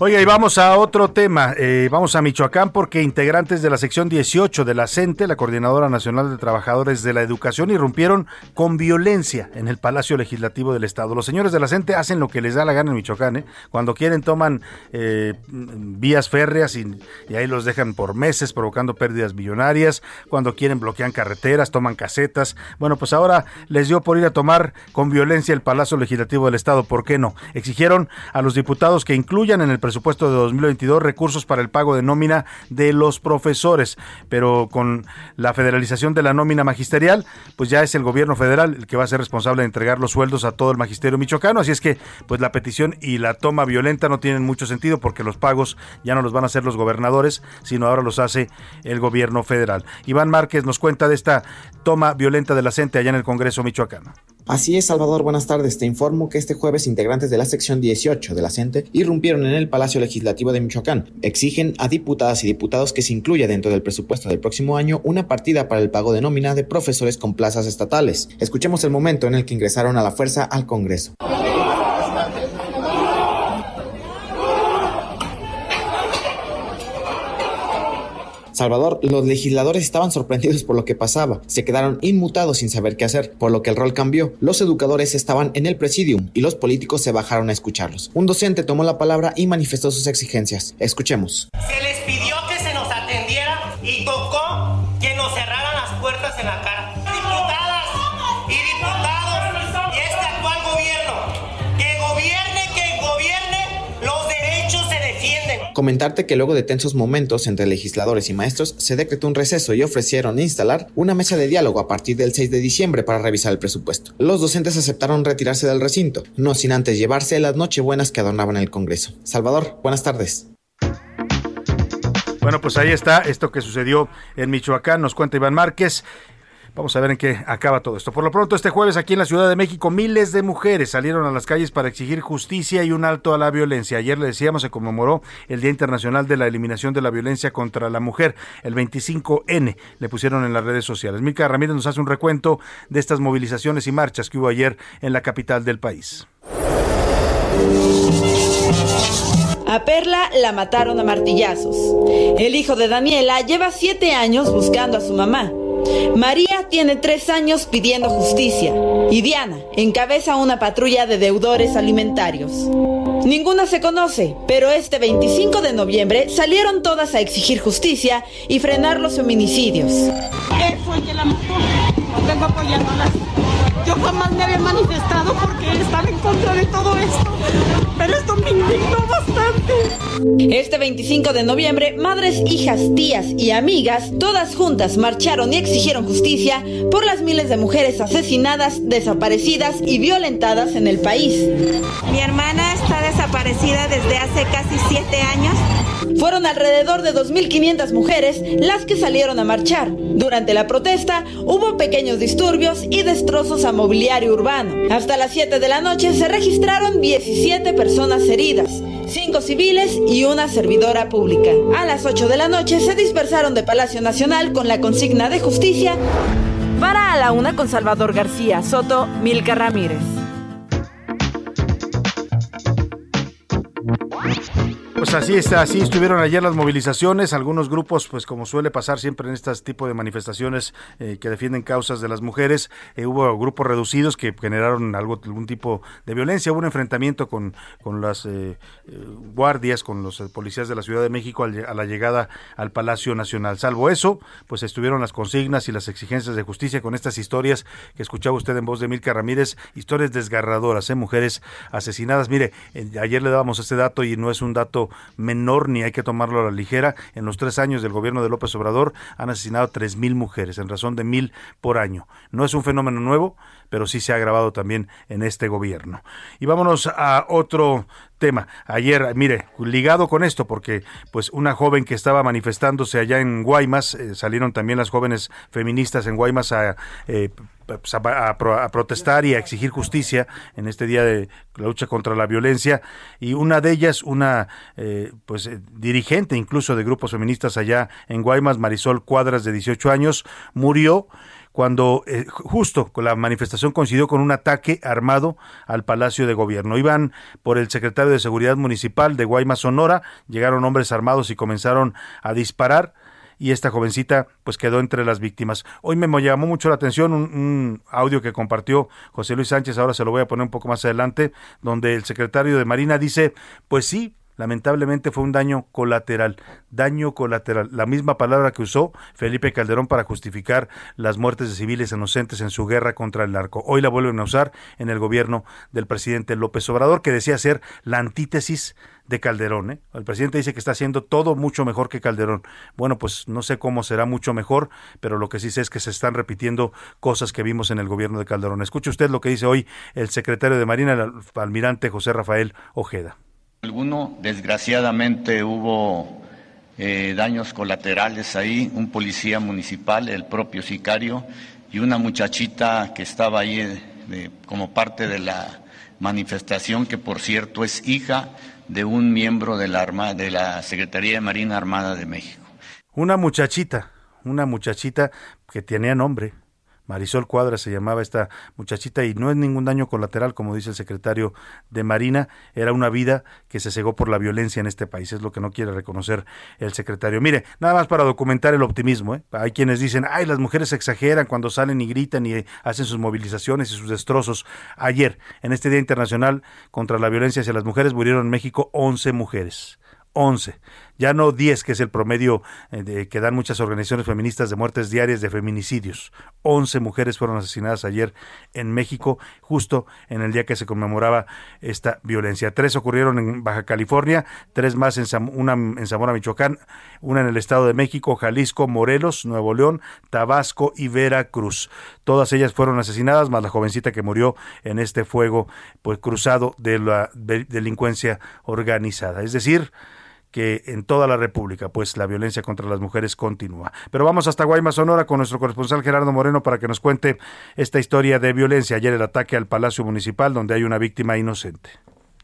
Oiga, y vamos a otro tema. Eh, vamos a Michoacán porque integrantes de la sección 18 de la CENTE, la Coordinadora Nacional de Trabajadores de la Educación, irrumpieron con violencia en el Palacio Legislativo del Estado. Los señores de la CENTE hacen lo que les da la gana en Michoacán. ¿eh? Cuando quieren toman eh, vías férreas y, y, ahí los dejan por meses provocando pérdidas millonarias. Cuando quieren bloquean carreteras, toman casetas. Bueno, pues ahora les dio por ir a tomar con violencia el Palacio Legislativo del Estado. ¿Por qué no? Exigieron a los diputados que incluyan en el presupuesto de 2022 recursos para el pago de nómina de los profesores, pero con la federalización de la nómina magisterial, pues ya es el gobierno federal el que va a ser responsable de entregar los sueldos a todo el magisterio michoacano, así es que pues la petición y la toma violenta no tienen mucho sentido porque los pagos ya no los van a hacer los gobernadores, sino ahora los hace el gobierno federal. Iván Márquez nos cuenta de esta toma violenta de la CENTE allá en el Congreso michoacano. Así es, Salvador, buenas tardes. Te informo que este jueves integrantes de la sección 18 de la CENTE irrumpieron en el Palacio Legislativo de Michoacán. Exigen a diputadas y diputados que se incluya dentro del presupuesto del próximo año una partida para el pago de nómina de profesores con plazas estatales. Escuchemos el momento en el que ingresaron a la fuerza al Congreso. Salvador, los legisladores estaban sorprendidos por lo que pasaba, se quedaron inmutados sin saber qué hacer, por lo que el rol cambió. Los educadores estaban en el presidium y los políticos se bajaron a escucharlos. Un docente tomó la palabra y manifestó sus exigencias. Escuchemos. Se les pidió que Comentarte que luego de tensos momentos entre legisladores y maestros se decretó un receso y ofrecieron instalar una mesa de diálogo a partir del 6 de diciembre para revisar el presupuesto. Los docentes aceptaron retirarse del recinto, no sin antes llevarse las nochebuenas que adornaban el Congreso. Salvador, buenas tardes. Bueno, pues ahí está esto que sucedió en Michoacán, nos cuenta Iván Márquez. Vamos a ver en qué acaba todo esto. Por lo pronto, este jueves aquí en la Ciudad de México, miles de mujeres salieron a las calles para exigir justicia y un alto a la violencia. Ayer le decíamos, se conmemoró el Día Internacional de la Eliminación de la Violencia contra la Mujer, el 25N, le pusieron en las redes sociales. Mica Ramírez nos hace un recuento de estas movilizaciones y marchas que hubo ayer en la capital del país. A Perla la mataron a martillazos. El hijo de Daniela lleva siete años buscando a su mamá. María tiene tres años pidiendo justicia y Diana encabeza una patrulla de deudores alimentarios. Ninguna se conoce, pero este 25 de noviembre salieron todas a exigir justicia y frenar los feminicidios. Yo jamás me había manifestado porque en contra de todo esto. Pero esto me indignó bastante. Este 25 de noviembre, madres, hijas, tías y amigas, todas juntas marcharon y exigieron justicia por las miles de mujeres asesinadas, desaparecidas y violentadas en el país. Mi hermana está desaparecida desde hace casi siete años. Fueron alrededor de 2.500 mujeres las que salieron a marchar. Durante la protesta hubo pequeños disturbios y destrozos a mobiliario urbano. Hasta las 7 de la noche se registraron 17 personas heridas, 5 civiles y una servidora pública. A las 8 de la noche se dispersaron de Palacio Nacional con la consigna de justicia. Para a la una con Salvador García Soto, Milka Ramírez. Pues así está, así estuvieron ayer las movilizaciones, algunos grupos, pues como suele pasar siempre en este tipo de manifestaciones eh, que defienden causas de las mujeres, eh, hubo grupos reducidos que generaron algo, algún tipo de violencia, hubo un enfrentamiento con, con las eh, guardias, con los policías de la Ciudad de México al, a la llegada al Palacio Nacional. Salvo eso, pues estuvieron las consignas y las exigencias de justicia con estas historias que escuchaba usted en voz de Milka Ramírez, historias desgarradoras, ¿eh? mujeres asesinadas. Mire, ayer le dábamos este dato y no es un dato menor ni hay que tomarlo a la ligera. En los tres años del gobierno de López Obrador han asesinado tres mil mujeres, en razón de mil por año. No es un fenómeno nuevo, pero sí se ha agravado también en este gobierno. Y vámonos a otro tema. Ayer, mire, ligado con esto, porque pues una joven que estaba manifestándose allá en Guaymas, eh, salieron también las jóvenes feministas en Guaymas a, eh, pues, a, a, protestar y a exigir justicia en este día de la lucha contra la violencia y una de ellas, una eh, pues eh, dirigente incluso de grupos feministas allá en Guaymas, Marisol Cuadras de 18 años, murió cuando eh, justo con la manifestación coincidió con un ataque armado al Palacio de Gobierno. Iban por el secretario de Seguridad Municipal de Guaymas, Sonora, llegaron hombres armados y comenzaron a disparar y esta jovencita pues quedó entre las víctimas. Hoy me llamó mucho la atención un, un, audio que compartió José Luis Sánchez, ahora se lo voy a poner un poco más adelante, donde el secretario de Marina dice, pues sí, lamentablemente fue un daño colateral, daño colateral, la misma palabra que usó Felipe Calderón para justificar las muertes de civiles inocentes en su guerra contra el narco. Hoy la vuelven a usar en el gobierno del presidente López Obrador, que decía ser la antítesis de Calderón. ¿eh? El presidente dice que está haciendo todo mucho mejor que Calderón. Bueno, pues no sé cómo será mucho mejor, pero lo que sí sé es que se están repitiendo cosas que vimos en el gobierno de Calderón. Escuche usted lo que dice hoy el secretario de Marina, el almirante José Rafael Ojeda. Alguno, desgraciadamente, hubo eh, daños colaterales ahí, un policía municipal, el propio sicario, y una muchachita que estaba ahí eh, como parte de la manifestación, que por cierto es hija de un miembro de la, de la Secretaría de Marina Armada de México. Una muchachita, una muchachita que tenía nombre, Marisol Cuadra se llamaba esta muchachita y no es ningún daño colateral, como dice el secretario de Marina, era una vida que se cegó por la violencia en este país, es lo que no quiere reconocer el secretario. Mire, nada más para documentar el optimismo, ¿eh? hay quienes dicen, ay, las mujeres exageran cuando salen y gritan y hacen sus movilizaciones y sus destrozos. Ayer, en este Día Internacional contra la Violencia hacia las Mujeres, murieron en México 11 mujeres. 11 ya no 10, que es el promedio eh, de, que dan muchas organizaciones feministas de muertes diarias de feminicidios. 11 mujeres fueron asesinadas ayer en México, justo en el día que se conmemoraba esta violencia. Tres ocurrieron en Baja California, tres más en una en Zamora, Michoacán, una en el Estado de México, Jalisco, Morelos, Nuevo León, Tabasco y Veracruz. Todas ellas fueron asesinadas, más la jovencita que murió en este fuego pues cruzado de la delincuencia organizada. Es decir, que en toda la República, pues la violencia contra las mujeres continúa. Pero vamos hasta Guaymas, Sonora, con nuestro corresponsal Gerardo Moreno para que nos cuente esta historia de violencia. Ayer el ataque al Palacio Municipal, donde hay una víctima inocente.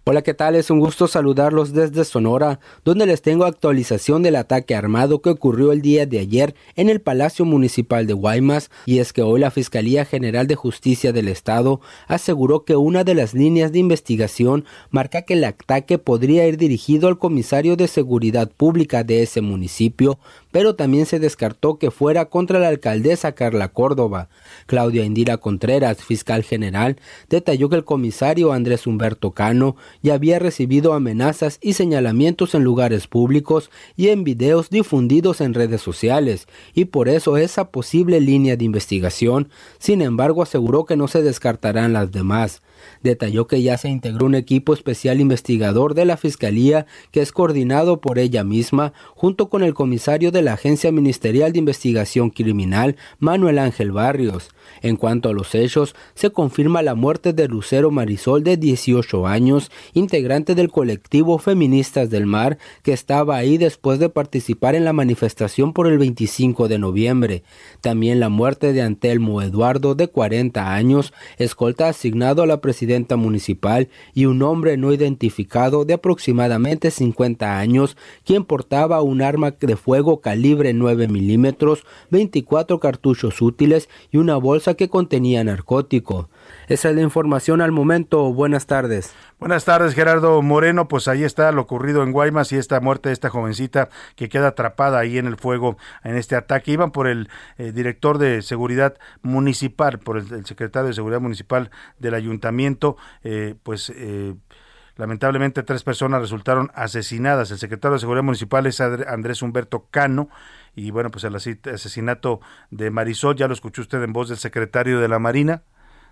Hola, ¿qué tal? Es un gusto saludarlos desde Sonora, donde les tengo actualización del ataque armado que ocurrió el día de ayer en el Palacio Municipal de Guaymas, y es que hoy la Fiscalía General de Justicia del Estado aseguró que una de las líneas de investigación marca que el ataque podría ir dirigido al comisario de Seguridad Pública de ese municipio, pero también se descartó que fuera contra la alcaldesa Carla Córdoba. Claudia Indira Contreras, fiscal general, detalló que el comisario Andrés Humberto Cano ya había recibido amenazas y señalamientos en lugares públicos y en videos difundidos en redes sociales, y por eso esa posible línea de investigación, sin embargo aseguró que no se descartarán las demás. Detalló que ya se integró un equipo especial investigador de la Fiscalía que es coordinado por ella misma junto con el comisario de la Agencia Ministerial de Investigación Criminal, Manuel Ángel Barrios. En cuanto a los hechos, se confirma la muerte de Lucero Marisol de 18 años, integrante del colectivo Feministas del Mar, que estaba ahí después de participar en la manifestación por el 25 de noviembre. También la muerte de Antelmo Eduardo, de 40 años, escolta asignado a la presidenta municipal, y un hombre no identificado de aproximadamente 50 años, quien portaba un arma de fuego calibre 9 milímetros, 24 cartuchos útiles y una bolsa que contenía narcótico. Esa es la información al momento. Buenas tardes. Buenas tardes, Gerardo Moreno. Pues ahí está lo ocurrido en Guaymas y esta muerte de esta jovencita que queda atrapada ahí en el fuego en este ataque. Iban por el eh, director de seguridad municipal, por el, el, secretario de seguridad municipal del ayuntamiento, eh, pues. Eh, Lamentablemente tres personas resultaron asesinadas. El secretario de Seguridad Municipal es Andrés Humberto Cano y bueno, pues el asesinato de Marisol ya lo escuchó usted en voz del secretario de la Marina,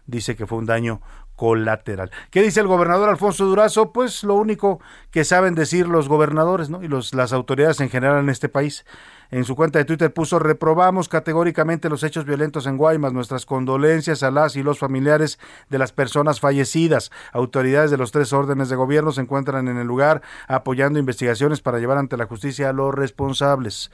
dice que fue un daño colateral. ¿Qué dice el gobernador Alfonso Durazo? Pues lo único que saben decir los gobernadores ¿no? y los, las autoridades en general en este país. En su cuenta de Twitter puso, reprobamos categóricamente los hechos violentos en Guaymas, nuestras condolencias a las y los familiares de las personas fallecidas. Autoridades de los tres órdenes de gobierno se encuentran en el lugar apoyando investigaciones para llevar ante la justicia a los responsables.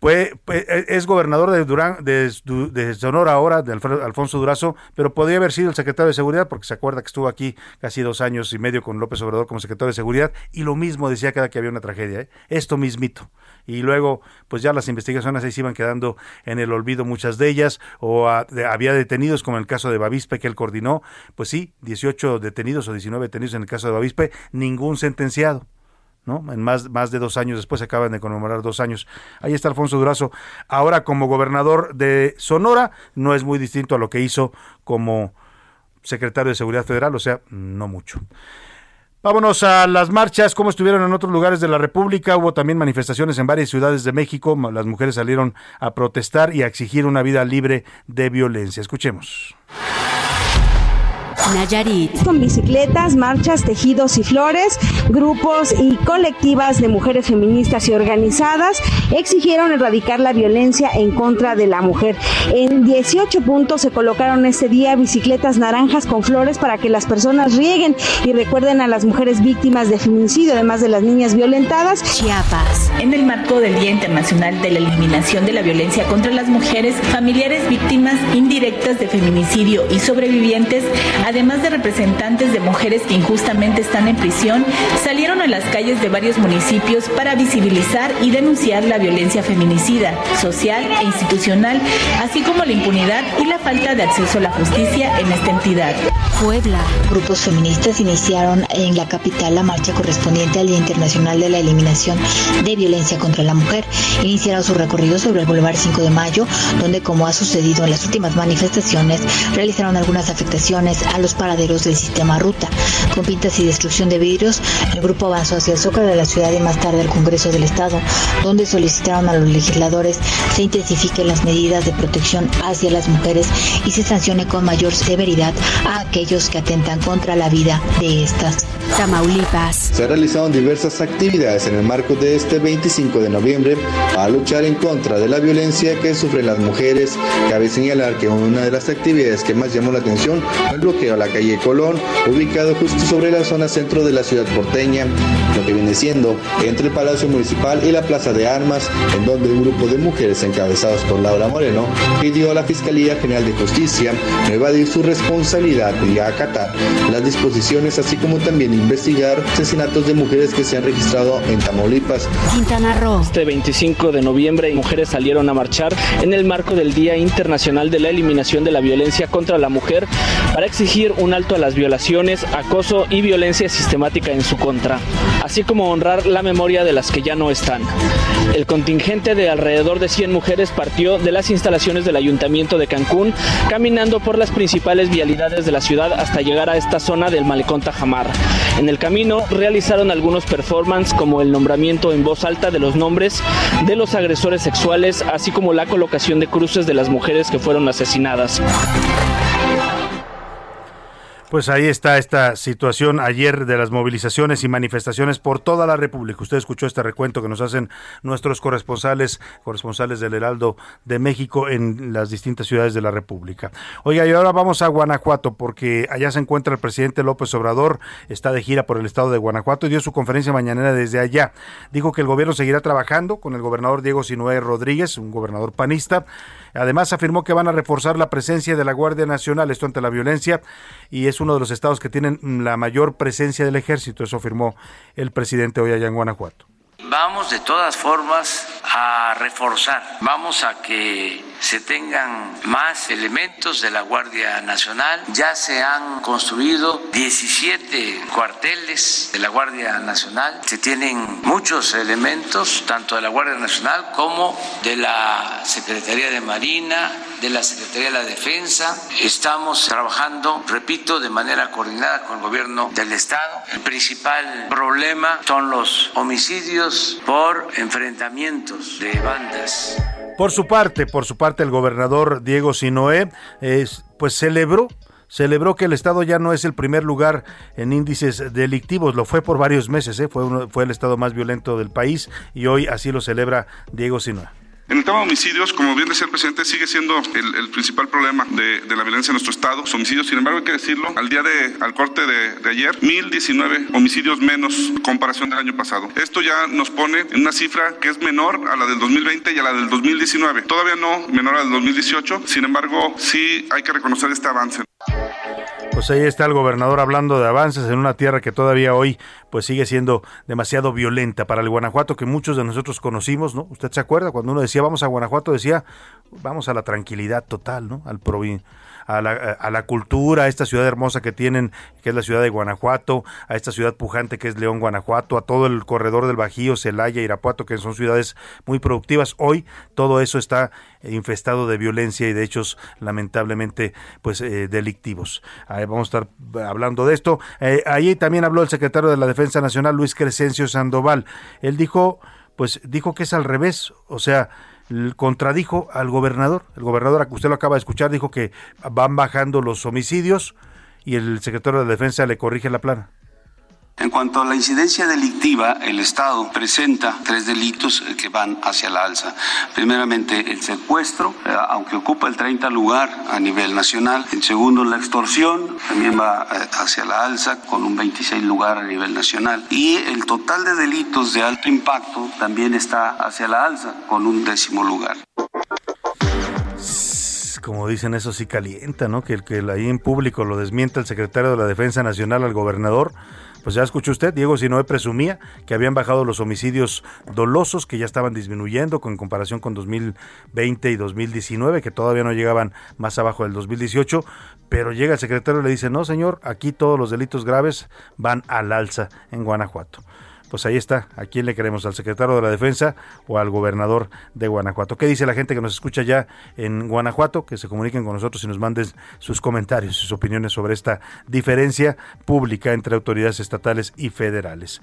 Pues, es gobernador de, Durán, de, de Sonora ahora, de Alfonso Durazo, pero podría haber sido el secretario de Seguridad, porque se acuerda que estuvo aquí casi dos años y medio con López Obrador como secretario de Seguridad, y lo mismo decía cada que había una tragedia, ¿eh? esto mismito. Y luego, pues ya las investigaciones ahí se iban quedando en el olvido muchas de ellas, o había detenidos, como en el caso de Bavispe que él coordinó, pues sí, 18 detenidos o 19 detenidos en el caso de Bavispe, ningún sentenciado. ¿No? En más, de dos años, después acaban de conmemorar dos años. Ahí está Alfonso Durazo. Ahora como gobernador de Sonora, no es muy distinto a lo que hizo como secretario de Seguridad Federal, o sea, no mucho. Vámonos a las marchas, como estuvieron en otros lugares de la República. Hubo también manifestaciones en varias ciudades de México. Las mujeres salieron a protestar y a exigir una vida libre de violencia. Escuchemos. Nayarit. Con bicicletas, marchas, tejidos y flores, grupos y colectivas de mujeres feministas y organizadas exigieron erradicar la violencia en contra de la mujer. En 18 puntos se colocaron este día bicicletas naranjas con flores para que las personas rieguen y recuerden a las mujeres víctimas de feminicidio, además de las niñas violentadas. Chiapas. En el marco del Día Internacional de la Eliminación de la Violencia contra las Mujeres, familiares víctimas indirectas de feminicidio y sobrevivientes, además de representantes de mujeres que injustamente están en prisión, salieron a las calles de varios municipios para visibilizar y denunciar la violencia feminicida, social e institucional, así como la impunidad y la falta de acceso a la justicia en esta entidad. Puebla. Grupos feministas iniciaron en la capital la marcha correspondiente al Día Internacional de la Eliminación de Violencia contra la Mujer. Iniciaron su recorrido sobre el Boulevard 5 de Mayo, donde, como ha sucedido en las últimas manifestaciones, realizaron algunas afectaciones a los paraderos del sistema ruta. Con pintas y destrucción de vidrios, el grupo avanzó hacia el Zócalo de la ciudad y más tarde al Congreso del Estado, donde solicitaron a los legisladores se intensifiquen las medidas de protección hacia las mujeres y se sancione con mayor severidad a aquellos que atentan contra la vida de estas. Tamaulipas. Se realizaron diversas actividades en el marco de este 25 de noviembre a luchar en contra de la violencia que sufren las mujeres. Cabe señalar que una de las actividades que más llamó la atención fue el bloqueo a la calle Colón, ubicado justo sobre la zona centro de la ciudad porteña, lo que viene siendo entre el Palacio Municipal y la Plaza de Armas, en donde un grupo de mujeres encabezados por Laura Moreno pidió a la Fiscalía General de Justicia no evadir su responsabilidad y acatar las disposiciones, así como también investigar asesinatos de mujeres que se han registrado en Tamaulipas. Quintana Roo. Este 25 de noviembre, mujeres salieron a marchar en el marco del Día Internacional de la Eliminación de la Violencia contra la Mujer para exigir un alto a las violaciones, acoso y violencia sistemática en su contra, así como honrar la memoria de las que ya no están. El contingente de alrededor de 100 mujeres partió de las instalaciones del Ayuntamiento de Cancún, caminando por las principales vialidades de la ciudad hasta llegar a esta zona del Malecón Tajamar. En el camino realizaron algunos performances como el nombramiento en voz alta de los nombres de los agresores sexuales, así como la colocación de cruces de las mujeres que fueron asesinadas. Pues ahí está esta situación ayer de las movilizaciones y manifestaciones por toda la República. Usted escuchó este recuento que nos hacen nuestros corresponsales, corresponsales del Heraldo de México en las distintas ciudades de la República. Oiga, y ahora vamos a Guanajuato porque allá se encuentra el presidente López Obrador, está de gira por el estado de Guanajuato y dio su conferencia mañanera desde allá. Dijo que el gobierno seguirá trabajando con el gobernador Diego Sinué Rodríguez, un gobernador panista. Además afirmó que van a reforzar la presencia de la Guardia Nacional, esto ante la violencia, y es uno de los estados que tienen la mayor presencia del ejército, eso afirmó el presidente hoy allá en Guanajuato. Vamos de todas formas a reforzar, vamos a que se tengan más elementos de la Guardia Nacional. Ya se han construido 17 cuarteles de la Guardia Nacional. Se tienen muchos elementos, tanto de la Guardia Nacional como de la Secretaría de Marina, de la Secretaría de la Defensa. Estamos trabajando, repito, de manera coordinada con el gobierno del Estado. El principal problema son los homicidios por enfrentamientos de bandas. Por su parte, por su parte, el gobernador Diego Sinoé, es, pues celebró celebró que el Estado ya no es el primer lugar en índices delictivos, lo fue por varios meses, ¿eh? fue, fue el Estado más violento del país y hoy así lo celebra Diego Sinoé En el tema de homicidios, como bien decía el presidente, sigue siendo el, principal problema de, la violencia en nuestro estado. Los homicidios, sin embargo, hay que decirlo, al día de, al corte de, de ayer, 1019 homicidios menos comparación del año pasado. Esto ya nos pone en una cifra que es menor a la del 2020 y a la del 2019. Todavía no menor a la del 2018, sin embargo, sí hay que reconocer este avance. Pues ahí está el gobernador hablando de avances en una tierra que todavía hoy pues sigue siendo demasiado violenta para el Guanajuato que muchos de nosotros conocimos, ¿no? Usted se acuerda cuando uno decía vamos a Guanajuato decía vamos a la tranquilidad total, ¿no? Al provin a la, a la, cultura, a esta ciudad hermosa que tienen, que es la ciudad de Guanajuato, a esta ciudad pujante que es León, Guanajuato, a todo el corredor del Bajío, Celaya, Irapuato, que son ciudades muy productivas. Hoy todo eso está infestado de violencia y de hechos lamentablemente pues eh, delictivos. Vamos a estar hablando de esto. Eh, ahí también habló el secretario de la Defensa Nacional, Luis Crescencio Sandoval. Él dijo, pues dijo que es al revés, o sea, contradijo al gobernador. El gobernador, a que usted lo acaba de escuchar, dijo que van bajando los homicidios y el secretario de Defensa le corrige la plana. En cuanto a la incidencia delictiva, el Estado presenta tres delitos que van hacia la alza. Primeramente, el secuestro, eh, aunque ocupa el 30 lugar a nivel nacional. En segundo, la extorsión, también va eh, hacia la alza con un 26 lugar a nivel nacional. Y el total de delitos de alto impacto también está hacia la alza con un décimo lugar como dicen, eso sí calienta, ¿no? Que, que ahí en público lo desmienta el secretario de la Defensa Nacional al gobernador. Pues ya escuchó usted, Diego Sinoé presumía que habían bajado los homicidios dolosos, que ya estaban disminuyendo con comparación con 2020 y 2019, que todavía no llegaban más abajo del 2018, pero llega el secretario y le dice, no señor, aquí todos los delitos graves van al alza en Guanajuato pues ahí está. ¿A quién le queremos? ¿Al secretario de la Defensa o al gobernador de Guanajuato? ¿Qué dice la gente que nos escucha ya en Guanajuato? Que se comuniquen con nosotros y nos manden sus comentarios, sus opiniones sobre esta diferencia pública entre autoridades estatales y federales.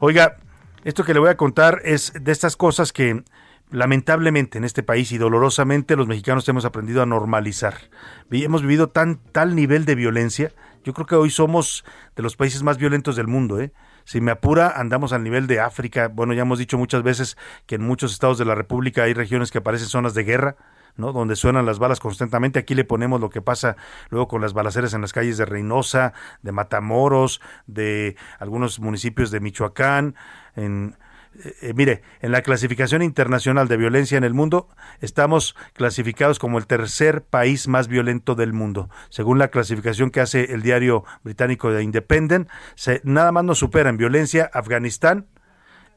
Oiga, esto que le voy a contar es de estas cosas que lamentablemente en este país y dolorosamente los mexicanos hemos aprendido a normalizar. Hemos vivido tan tal nivel de violencia. Yo creo que hoy somos de los países más violentos del mundo, ¿eh? Si me apura, andamos al nivel de África. Bueno, ya hemos dicho muchas veces que en muchos estados de la República hay regiones que parecen zonas de guerra. ¿no? donde suenan las balas constantemente. Aquí le ponemos lo que pasa luego con las balaceras en las calles de Reynosa, de Matamoros, de algunos municipios de Michoacán, en eh, eh, mire, en la clasificación internacional de violencia en el mundo, estamos clasificados como el tercer país más violento del mundo. Según la clasificación que hace el diario británico de Independent, se, nada más nos supera en violencia Afganistán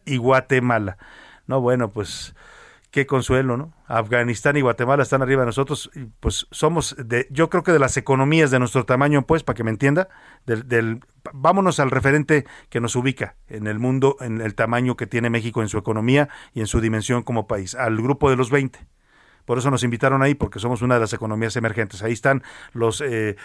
y Guatemala. No, bueno, pues qué consuelo, ¿no? Afganistán y Guatemala están arriba de nosotros, pues somos de, yo creo que de las economías de nuestro tamaño, pues, para que me entienda, del, vámonos al referente que nos ubica en el mundo, en el tamaño que tiene México en su economía y en su dimensión como país, al grupo de los 20. Por eso nos invitaron ahí, porque somos una de las economías emergentes. Ahí están los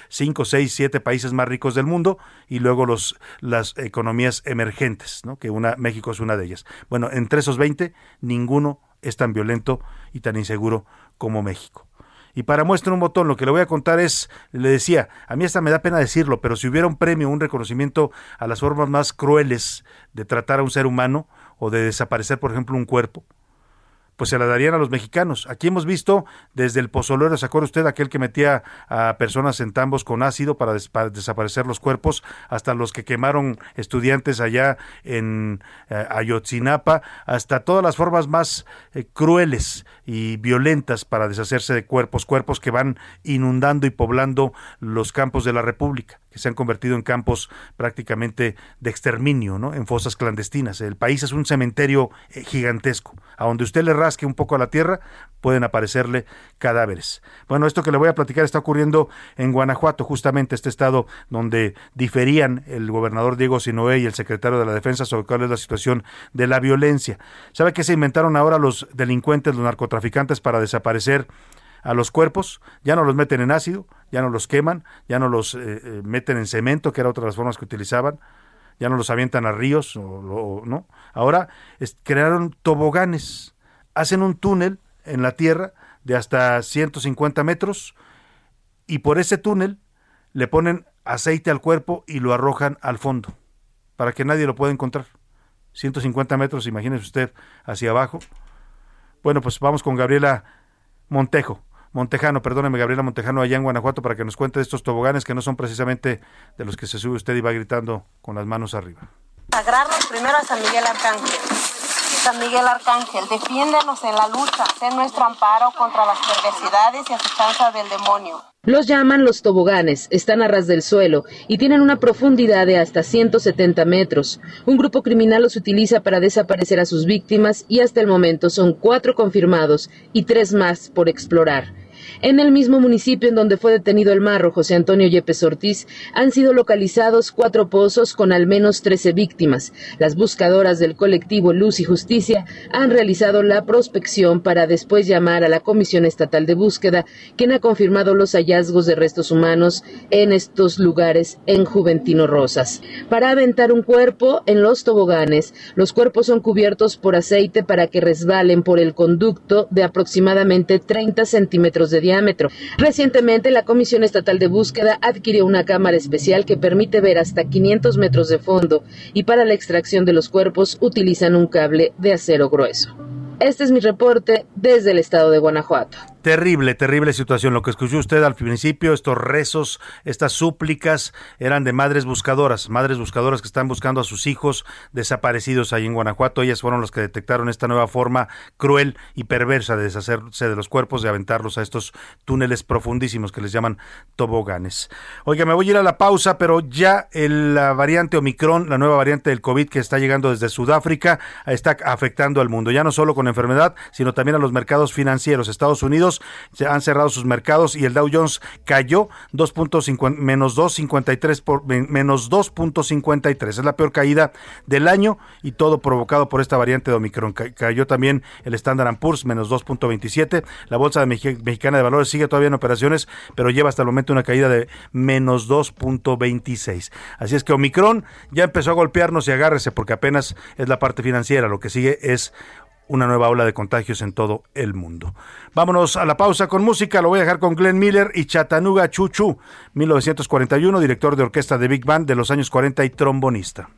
5, 6, 7 países más ricos del mundo y luego los, las economías emergentes, ¿no? que una, México es una de ellas. Bueno, entre esos 20, ninguno es tan violento y tan inseguro como México. Y para muestra un botón, lo que le voy a contar es, le decía, a mí hasta me da pena decirlo, pero si hubiera un premio, un reconocimiento a las formas más crueles de tratar a un ser humano o de desaparecer, por ejemplo, un cuerpo, pues se la darían a los mexicanos. Aquí hemos visto desde el pozolero, ¿se acuerda usted aquel que metía a personas en tambos con ácido para, des para desaparecer los cuerpos, hasta los que quemaron estudiantes allá en eh, Ayotzinapa, hasta todas las formas más eh, crueles y violentas para deshacerse de cuerpos, cuerpos que van inundando y poblando los campos de la República que se han convertido en campos prácticamente de exterminio, ¿no? En fosas clandestinas. El país es un cementerio eh, gigantesco. A donde usted le rasque un poco a la tierra, pueden aparecerle cadáveres. Bueno, esto que le voy a platicar está ocurriendo en Guanajuato, justamente este estado donde diferían el gobernador Diego Sinoé y el secretario de la Defensa sobre cuál es la situación de la violencia. ¿Sabe qué se inventaron ahora los delincuentes, los narcotraficantes para desaparecer a los cuerpos, ya no los meten en ácido, ya no los queman, ya no los eh, eh, meten en cemento, que era otra de las formas que utilizaban, ya no los avientan a ríos, o, ¿no? Ahora crearon toboganes, hacen un túnel en la tierra de hasta 150 metros y por ese túnel le ponen aceite al cuerpo y lo arrojan al fondo para que nadie lo pueda encontrar. 150 metros, imagínese usted, hacia abajo Bueno, pues vamos con Gabriela Montejo. Montejano, perdóneme, Gabriela Montejano, allá en Guanajuato, para que nos cuente de estos toboganes que no son precisamente de los que se sube usted y va gritando con las manos arriba. Sagrarnos primero a San Miguel Arcángel. San Miguel Arcángel, defiéndenos en la lucha, sé nuestro amparo contra las perversidades y asechanzas del demonio. Los llaman los toboganes, están a ras del suelo y tienen una profundidad de hasta 170 metros. Un grupo criminal los utiliza para desaparecer a sus víctimas y hasta el momento son cuatro confirmados y tres más por explorar. En el mismo municipio en donde fue detenido el marro José Antonio Yepes Ortiz, han sido localizados cuatro pozos con al menos 13 víctimas. Las buscadoras del colectivo Luz y Justicia han realizado la prospección para después llamar a la Comisión Estatal de Búsqueda, quien ha confirmado los hallazgos de restos humanos en estos lugares en Juventino Rosas. Para aventar un cuerpo en los toboganes, los cuerpos son cubiertos por aceite para que resbalen por el conducto de aproximadamente 30 centímetros de diámetro. Recientemente, la Comisión Estatal de Búsqueda adquirió una cámara especial que permite ver hasta 500 metros de fondo y para la extracción de los cuerpos utilizan un cable de acero grueso. Este es mi reporte desde el estado de Guanajuato. Terrible, terrible situación. Lo que escuchó usted al principio, estos rezos, estas súplicas, eran de madres buscadoras, madres buscadoras que están buscando a sus hijos desaparecidos ahí en Guanajuato. Ellas fueron los que detectaron esta nueva forma cruel y perversa de deshacerse de los cuerpos, de aventarlos a estos túneles profundísimos que les llaman toboganes. Oiga, me voy a ir a la pausa, pero ya la variante Omicron, la nueva variante del COVID que está llegando desde Sudáfrica, está afectando al mundo, ya no solo con enfermedad, sino también a los mercados financieros. Estados Unidos han cerrado sus mercados y el Dow Jones cayó 2.50 menos 2.53 por menos 2.53. Es la peor caída del año y todo provocado por esta variante de Omicron. Cayó también el Standard Poor's menos 2.27. La Bolsa Mexicana de Valores sigue todavía en operaciones, pero lleva hasta el momento una caída de menos 2.26. Así es que Omicron ya empezó a golpearnos y agárrese porque apenas es la parte financiera. Lo que sigue es una nueva ola de contagios en todo el mundo. Vámonos a la pausa con música. Lo voy a dejar con Glenn Miller y Chattanooga Chuchu, 1941, director de orquesta de Big Band de los años 40 y trombonista.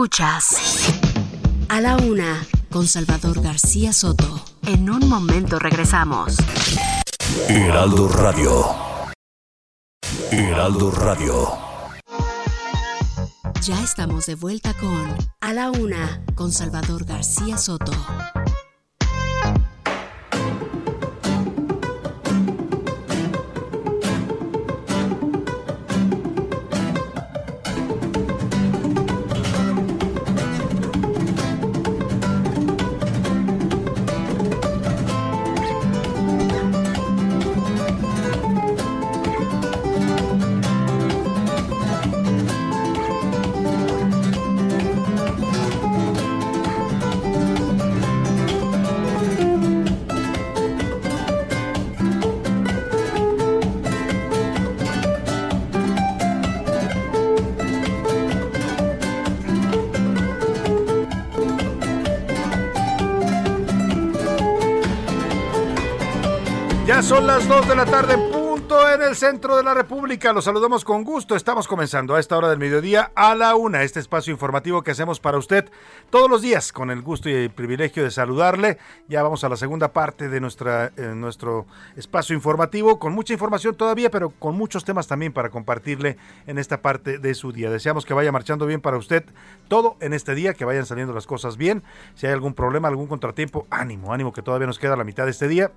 Escuchas a la una con Salvador García Soto. En un momento regresamos. Heraldo Radio. Heraldo Radio. Ya estamos de vuelta con A la una con Salvador García Soto. Son las 2 de la tarde, punto en el centro de la República. Los saludamos con gusto. Estamos comenzando a esta hora del mediodía a la una, este espacio informativo que hacemos para usted todos los días, con el gusto y el privilegio de saludarle. Ya vamos a la segunda parte de nuestra, eh, nuestro espacio informativo, con mucha información todavía, pero con muchos temas también para compartirle en esta parte de su día. Deseamos que vaya marchando bien para usted todo en este día, que vayan saliendo las cosas bien. Si hay algún problema, algún contratiempo, ánimo, ánimo que todavía nos queda la mitad de este día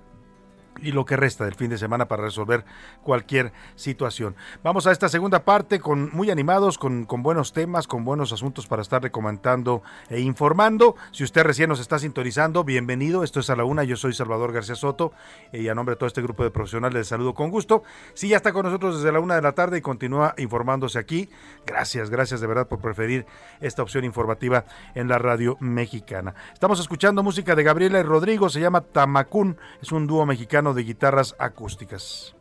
y lo que resta del fin de semana para resolver cualquier situación. Vamos a esta segunda parte con muy animados, con, con buenos temas, con buenos asuntos para estar recomendando e informando. Si usted recién nos está sintonizando, bienvenido. Esto es a la una. Yo soy Salvador García Soto y a nombre de todo este grupo de profesionales les saludo con gusto. Si ya está con nosotros desde la una de la tarde y continúa informándose aquí, gracias, gracias de verdad por preferir esta opción informativa en la radio mexicana. Estamos escuchando música de Gabriela y Rodrigo, se llama Tamacún, es un dúo mexicano De Guitarras Acústicas.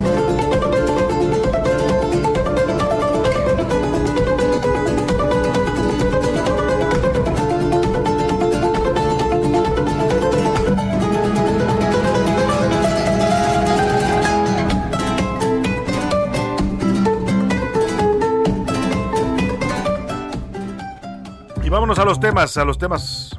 Y vámonos a los temas, a los temas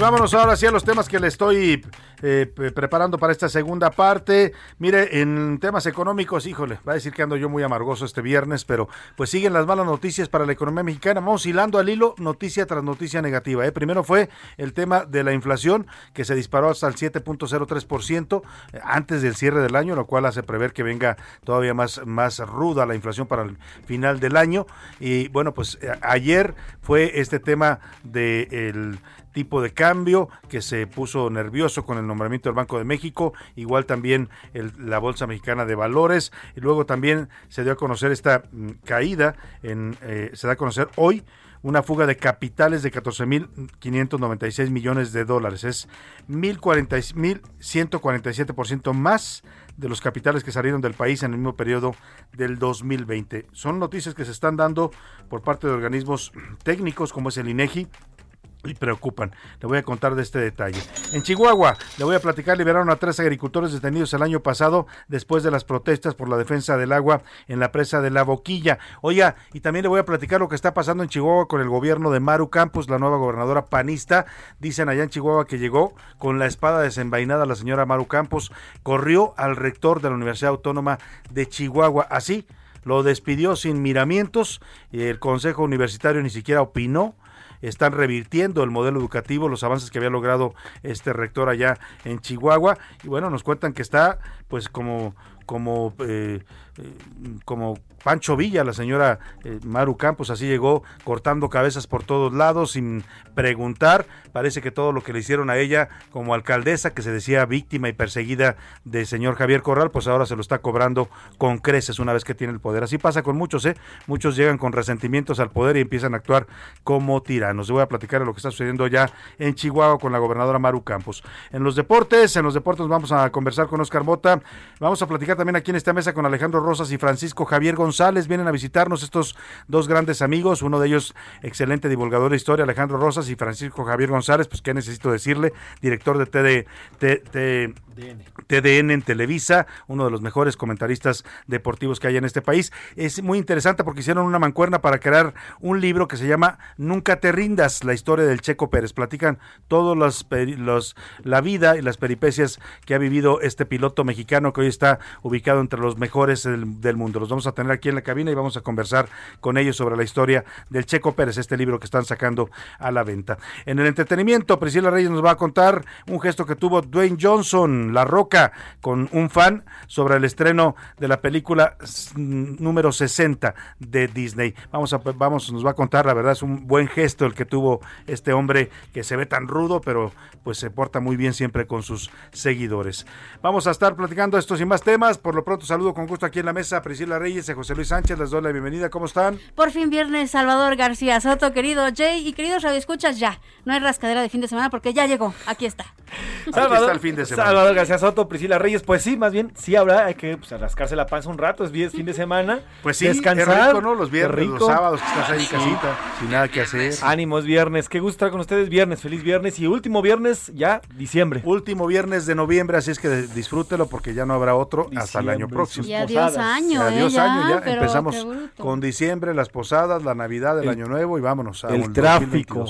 vámonos ahora sí a los temas que le estoy eh, preparando para esta segunda parte. Mire, en temas económicos, híjole, va a decir que ando yo muy amargoso este viernes, pero pues siguen las malas noticias para la economía mexicana. Vamos hilando al hilo, noticia tras noticia negativa. ¿eh? Primero fue el tema de la inflación, que se disparó hasta el 7.03% eh, antes del cierre del año, lo cual hace prever que venga todavía más, más ruda la inflación para el final del año. Y bueno, pues eh, ayer fue este tema del... De tipo de cambio que se puso nervioso con el nombramiento del Banco de México, igual también la Bolsa Mexicana de Valores, y luego también se dio a conocer esta mm, caída, en, eh, se da a conocer hoy una fuga de capitales de 14.596 millones de dólares. Es 1.147% más de los capitales que salieron del país en el mismo periodo del 2020. Son noticias que se están dando por parte de organismos técnicos como es el INEGI y preocupan. Le voy a contar de este detalle. En Chihuahua, le voy a platicar, liberaron a tres agricultores detenidos el año pasado después de las protestas por la defensa del agua en la presa de La Boquilla. Oiga, y también le voy a platicar lo que está pasando en Chihuahua con el gobierno de Maru Campos, la nueva gobernadora panista. Dicen allá en Chihuahua que llegó con la espada desenvainada la señora Maru Campos, corrió al rector de la Universidad Autónoma de Chihuahua. Así, lo despidió sin miramientos el Consejo Universitario ni siquiera opinó están revirtiendo el modelo educativo, los avances que había logrado este rector allá en Chihuahua. Y bueno, nos cuentan que está pues como como eh, eh, como Pancho Villa, la señora eh, Maru Campos, así llegó cortando cabezas por todos lados sin preguntar. Parece que todo lo que le hicieron a ella como alcaldesa, que se decía víctima y perseguida del señor Javier Corral, pues ahora se lo está cobrando con creces una vez que tiene el poder. Así pasa con muchos, ¿eh? Muchos llegan con resentimientos al poder y empiezan a actuar como tiranos. Les voy a platicar de lo que está sucediendo ya en Chihuahua con la gobernadora Maru Campos. En los deportes, en los deportes vamos a conversar con Oscar Mota. Vamos a platicar también aquí en esta mesa con Alejandro Rosas y Francisco Javier González. Vienen a visitarnos estos dos grandes amigos, uno de ellos excelente divulgador de historia, Alejandro Rosas y Francisco Javier González, pues qué necesito decirle, director de TD, TDN en Televisa, uno de los mejores comentaristas deportivos que hay en este país. Es muy interesante porque hicieron una mancuerna para crear un libro que se llama Nunca te rindas, la historia del Checo Pérez. Platican todos los, los la vida y las peripecias que ha vivido este piloto mexicano que hoy está ubicado entre los mejores del, mundo. Los vamos a tener aquí en la cabina y vamos a conversar con ellos sobre la historia del Checo Pérez, este libro que están sacando a la venta. En el entretenimiento, Priscila Reyes nos va a contar un gesto que tuvo Dwayne Johnson, La Roca, con un fan sobre el estreno de la película número 60 de Disney. Vamos a, vamos, nos va a contar, la verdad es un buen gesto el que tuvo este hombre que se ve tan rudo, pero pues se porta muy bien siempre con sus seguidores. Vamos a estar platicando estos y más temas. Por lo pronto saludo con gusto aquí en la mesa a Priscila Reyes y José Luis Sánchez. Les doy la bienvenida. ¿Cómo están? Por fin viernes, Salvador García Soto, querido Jay y queridos radioescuchas, ya. No hay rascadera de fin de semana porque ya llegó. Aquí está. [LAUGHS] Salvador, Aquí está el fin de semana. Salvador García Soto, Priscila Reyes. Pues sí, más bien, sí habrá, hay que pues, rascarse la panza un rato. Es fin de semana. [LAUGHS] Pues sí, descansar. rico, ¿no? Los viernes, los sábados que estás ahí casita, sin nada que hacer. Ánimos viernes. Qué gusto estar con ustedes viernes. Feliz viernes y último viernes ya diciembre. Último viernes de noviembre, así es que disfrútelo porque ya no habrá otro hasta el año próximo. Y adiós año. adiós ¿eh? año, ya empezamos con diciembre, las posadas, la Navidad, el, Año Nuevo y vámonos a el tráfico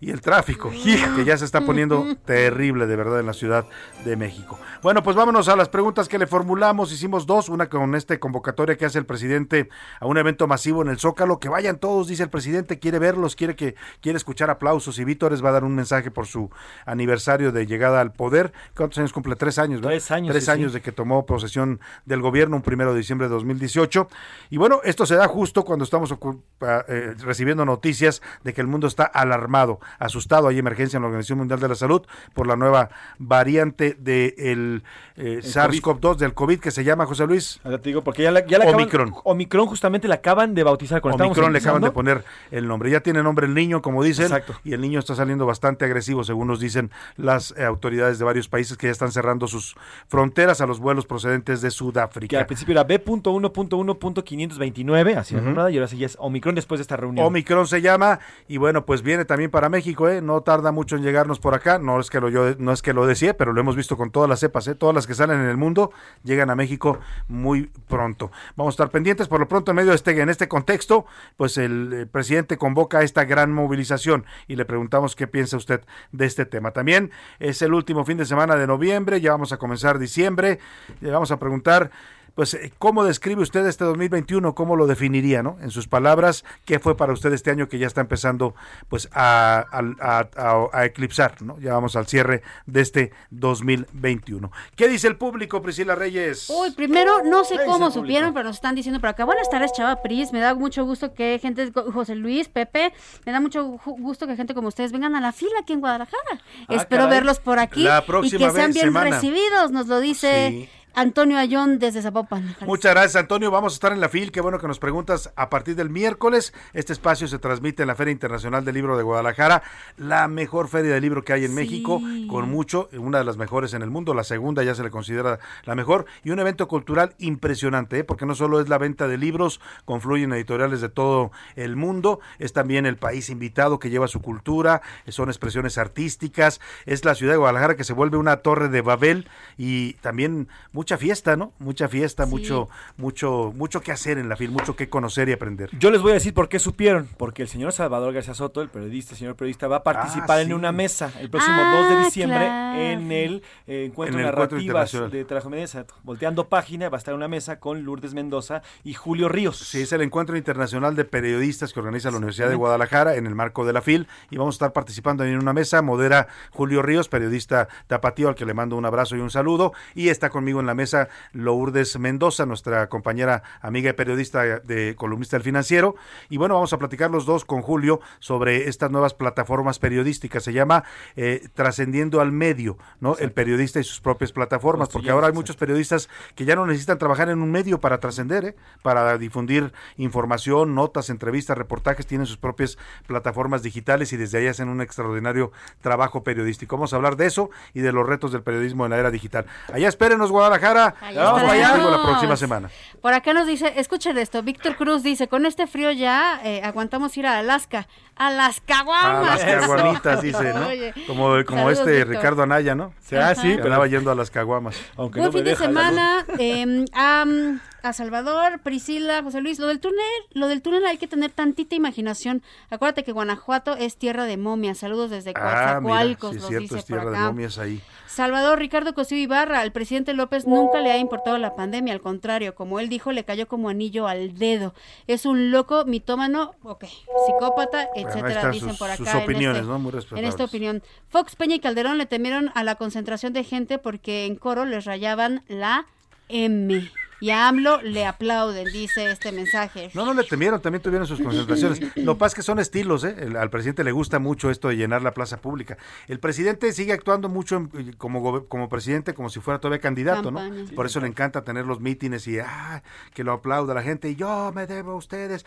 y el tráfico, que ya se está poniendo [LAUGHS] terrible de verdad en la Ciudad de México. Bueno, pues vámonos a las preguntas que le formulamos. Hicimos dos, una con este convocatoria que hace el presidente a un evento masivo en el Zócalo. Que vayan todos, dice el presidente, quiere verlos, quiere que quiere escuchar aplausos. Y Vítores va a dar un mensaje por su aniversario de llegada al poder. ¿Cuántos años cumple? Tres años, ¿verdad? Tres años. Tres años de que tomó posesión del gobierno, un primero de diciembre de 2018. Y bueno, esto se da justo cuando estamos eh, recibiendo noticias de que el mundo está alarmado asustado, hay emergencia en la Organización Mundial de la Salud por la nueva variante del de SARS-CoV-2 del COVID que se llama José Luis. Ahora te digo, porque ya la, ya la Omicron. Acaban, Omicron justamente la acaban de bautizar. Con Omicron le acaban de poner el nombre. Ya tiene nombre el niño, como dicen, Exacto. y el niño está saliendo bastante agresivo, según nos dicen las eh, autoridades de varios países que ya están cerrando sus fronteras a los vuelos procedentes de Sudáfrica. Que al principio era B.1.1.529, así uh -huh. y ahora sí ya es Omicron después de esta reunión. Omicron se llama, y bueno, pues viene también para México, ¿eh? No tarda mucho en llegarnos por acá, no es que lo yo, no es que lo decía, pero lo hemos visto con todas las cepas, ¿eh? Todas las que salen en el mundo llegan a México muy pronto. Vamos a estar pendientes, por lo pronto en medio de este, en este contexto, pues el eh, presidente convoca esta gran movilización y le preguntamos qué piensa usted de este tema. También es el último fin de semana de noviembre, ya vamos a comenzar diciembre, le vamos a preguntar pues, ¿cómo describe usted este 2021? ¿Cómo lo definiría, no? En sus palabras, ¿qué fue para usted este año que ya está empezando, pues, a, a, a, a eclipsar, ¿no? Ya vamos al cierre de este 2021. ¿Qué dice el público, Priscila Reyes? Uy, primero, no sé cómo supieron, pero nos están diciendo por acá. Buenas tardes, Chava Pris. Me da mucho gusto que gente, José Luis, Pepe, me da mucho gusto que gente como ustedes vengan a la fila aquí en Guadalajara. Ah, Espero caray. verlos por aquí la próxima y que sean bien semana. recibidos, nos lo dice. Sí. Antonio Ayón desde Zapopan. Jalisco. Muchas gracias, Antonio. Vamos a estar en la FIL. Qué bueno que nos preguntas. A partir del miércoles, este espacio se transmite en la Feria Internacional del Libro de Guadalajara, la mejor feria de libro que hay en sí. México, con mucho, una de las mejores en el mundo. La segunda ya se le considera la mejor. Y un evento cultural impresionante, ¿eh? porque no solo es la venta de libros, confluyen editoriales de todo el mundo, es también el país invitado que lleva su cultura, son expresiones artísticas, es la ciudad de Guadalajara que se vuelve una torre de Babel y también mucha fiesta, ¿no? Mucha fiesta, sí. mucho, mucho, mucho que hacer en la FIL, mucho que conocer y aprender. Yo les voy a decir por qué supieron, porque el señor Salvador García Soto, el periodista, señor periodista, va a participar ah, sí. en una mesa el próximo ah, 2 de diciembre claro. en el eh, encuentro en el narrativas de Trajomedia, volteando página, va a estar en una mesa con Lourdes Mendoza y Julio Ríos. Sí, es el encuentro internacional de periodistas que organiza la Universidad de Guadalajara en el marco de la FIL y vamos a estar participando en una mesa, modera Julio Ríos, periodista tapatío al que le mando un abrazo y un saludo y está conmigo en la mesa Lourdes Mendoza, nuestra compañera amiga y periodista de columnista del financiero. Y bueno, vamos a platicar los dos con Julio sobre estas nuevas plataformas periodísticas. Se llama eh, Trascendiendo al Medio, ¿no? Exacto. El periodista y sus propias plataformas, porque ahora hay muchos periodistas que ya no necesitan trabajar en un medio para trascender, ¿eh? para difundir información, notas, entrevistas, reportajes, tienen sus propias plataformas digitales y desde ahí hacen un extraordinario trabajo periodístico. Vamos a hablar de eso y de los retos del periodismo en la era digital. Allá espérenos, Guadalajara. Allá Vamos allá la próxima semana. Por acá nos dice, escuchen esto, Víctor Cruz dice, con este frío ya eh, aguantamos ir a Alaska. A las caguamas. A las [LAUGHS] caguamitas, dice, ¿no? Oye. Como, como Saludos, este Víctor. Ricardo Anaya, ¿no? Ah, sí, pero andaba yendo a las caguamas. Aunque Buen no fin de semana. Eh, um, a Salvador, Priscila, José Luis, lo del túnel, lo del túnel hay que tener tantita imaginación. Acuérdate que Guanajuato es tierra de momias. Saludos desde Coatzacoalcos, ah, mira, sí, nos cierto, dice es tierra por acá. de momias ahí. Salvador Ricardo Cosío Ibarra, al presidente López nunca le ha importado la pandemia, al contrario, como él dijo, le cayó como anillo al dedo. Es un loco, mitómano, ok, psicópata, etcétera, bueno, dicen sus, por acá. Sus opiniones, en, este, ¿no? Muy en esta opinión. Fox, Peña y Calderón le temieron a la concentración de gente porque en coro les rayaban la M. Y a AMLO le aplauden, dice este mensaje. No, no le temieron, también tuvieron sus concentraciones. Lo que pasa es que son estilos, ¿eh? El, al presidente le gusta mucho esto de llenar la plaza pública. El presidente sigue actuando mucho en, como, como presidente, como si fuera todavía candidato, Campaña. ¿no? Por eso le encanta tener los mítines y ah, que lo aplauda la gente y yo me debo a ustedes.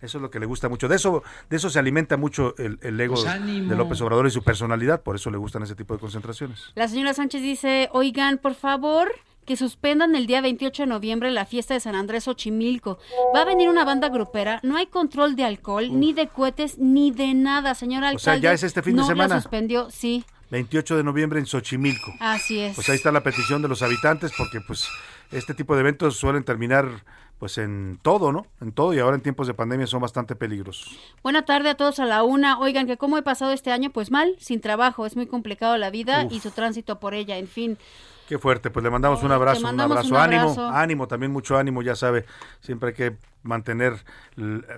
Eso es lo que le gusta mucho. De eso, de eso se alimenta mucho el, el ego pues de López Obrador y su personalidad. Por eso le gustan ese tipo de concentraciones. La señora Sánchez dice, oigan, por favor, que suspendan el día 28 de noviembre la fiesta de San Andrés Ochimilco. Va a venir una banda grupera, no hay control de alcohol, Uf. ni de cohetes, ni de nada, señor alcalde. O sea, ya es este fin no de semana. La suspendió, sí. 28 de noviembre en Xochimilco. Así es. Pues ahí está la petición de los habitantes porque pues este tipo de eventos suelen terminar pues en todo, ¿no? En todo y ahora en tiempos de pandemia son bastante peligrosos. Buena tarde a todos a la una. Oigan, que cómo he pasado este año, pues mal, sin trabajo, es muy complicado la vida Uf. y su tránsito por ella, en fin. Qué fuerte, pues le mandamos un abrazo, mandamos un abrazo, un abrazo, ánimo, ánimo, también mucho ánimo, ya sabe, siempre hay que mantener,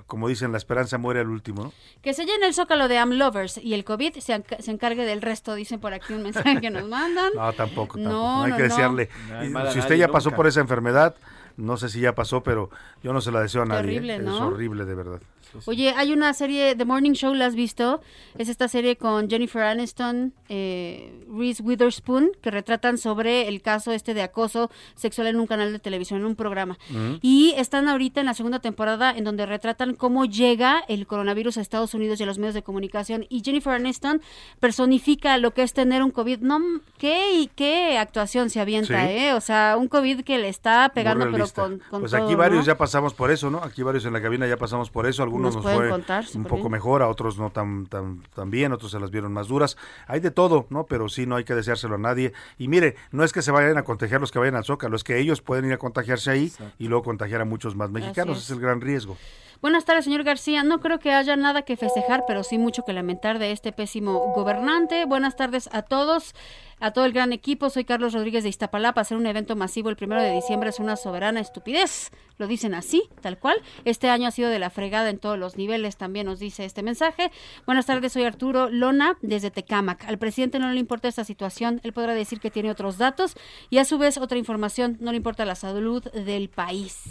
como dicen, la esperanza muere al último, ¿no? Que se llene el zócalo de Amlovers y el COVID se, se, encargue del resto, dicen por aquí un mensaje que nos mandan. No, tampoco, tampoco, no, no hay no, que desearle. No. Si usted ya pasó nunca. por esa enfermedad, no sé si ya pasó, pero yo no se la deseo a nadie. Horrible, ¿eh? ¿no? Es horrible, de verdad. Oye, hay una serie, The Morning Show, ¿la has visto? Es esta serie con Jennifer Aniston, eh, Reese Witherspoon, que retratan sobre el caso este de acoso sexual en un canal de televisión, en un programa. Y están ahorita en la segunda temporada en donde retratan cómo llega el coronavirus a Estados Unidos y a los medios de comunicación. Y Jennifer Aniston personifica lo que es tener un COVID. No, ¿qué, qué actuación se avienta, eh? O sea, un COVID que le está pegando, pero con, Pues aquí varios ya pasamos por eso, ¿no? Aquí varios en la cabina ya pasamos por eso. Algunos nos, fue un poco mejor, a otros no tan, tan, tan bien, otros se las vieron más duras. Hay de todo, ¿no? Pero sí, no hay que deseárselo a nadie. Y mire, no es que se vayan a contagiar los que vayan al Zócalo, es que ellos pueden ir a contagiarse ahí y luego contagiar a muchos más mexicanos. Es. es el gran riesgo. Buenas tardes, señor García. No creo que haya nada que festejar, pero sí mucho que lamentar de este pésimo gobernante. Buenas tardes a todos, a todo el gran equipo. Soy Carlos Rodríguez de Iztapalapa. Hacer un evento masivo el primero de diciembre es una soberana estupidez. Lo dicen así, tal cual. Este año ha sido de la fregada en todos los niveles, también nos dice este mensaje. Buenas tardes, soy Arturo Lona desde Tecámac. Al presidente no le importa esta situación, él podrá decir que tiene otros datos y a su vez otra información, no le importa la salud del país.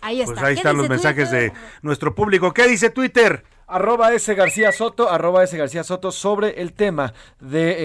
Ahí está. Pues ahí están los mensajes de nuestro público. ¿Qué dice Twitter? Arroba S. García Soto, arroba S. García Soto, sobre el tema de eh,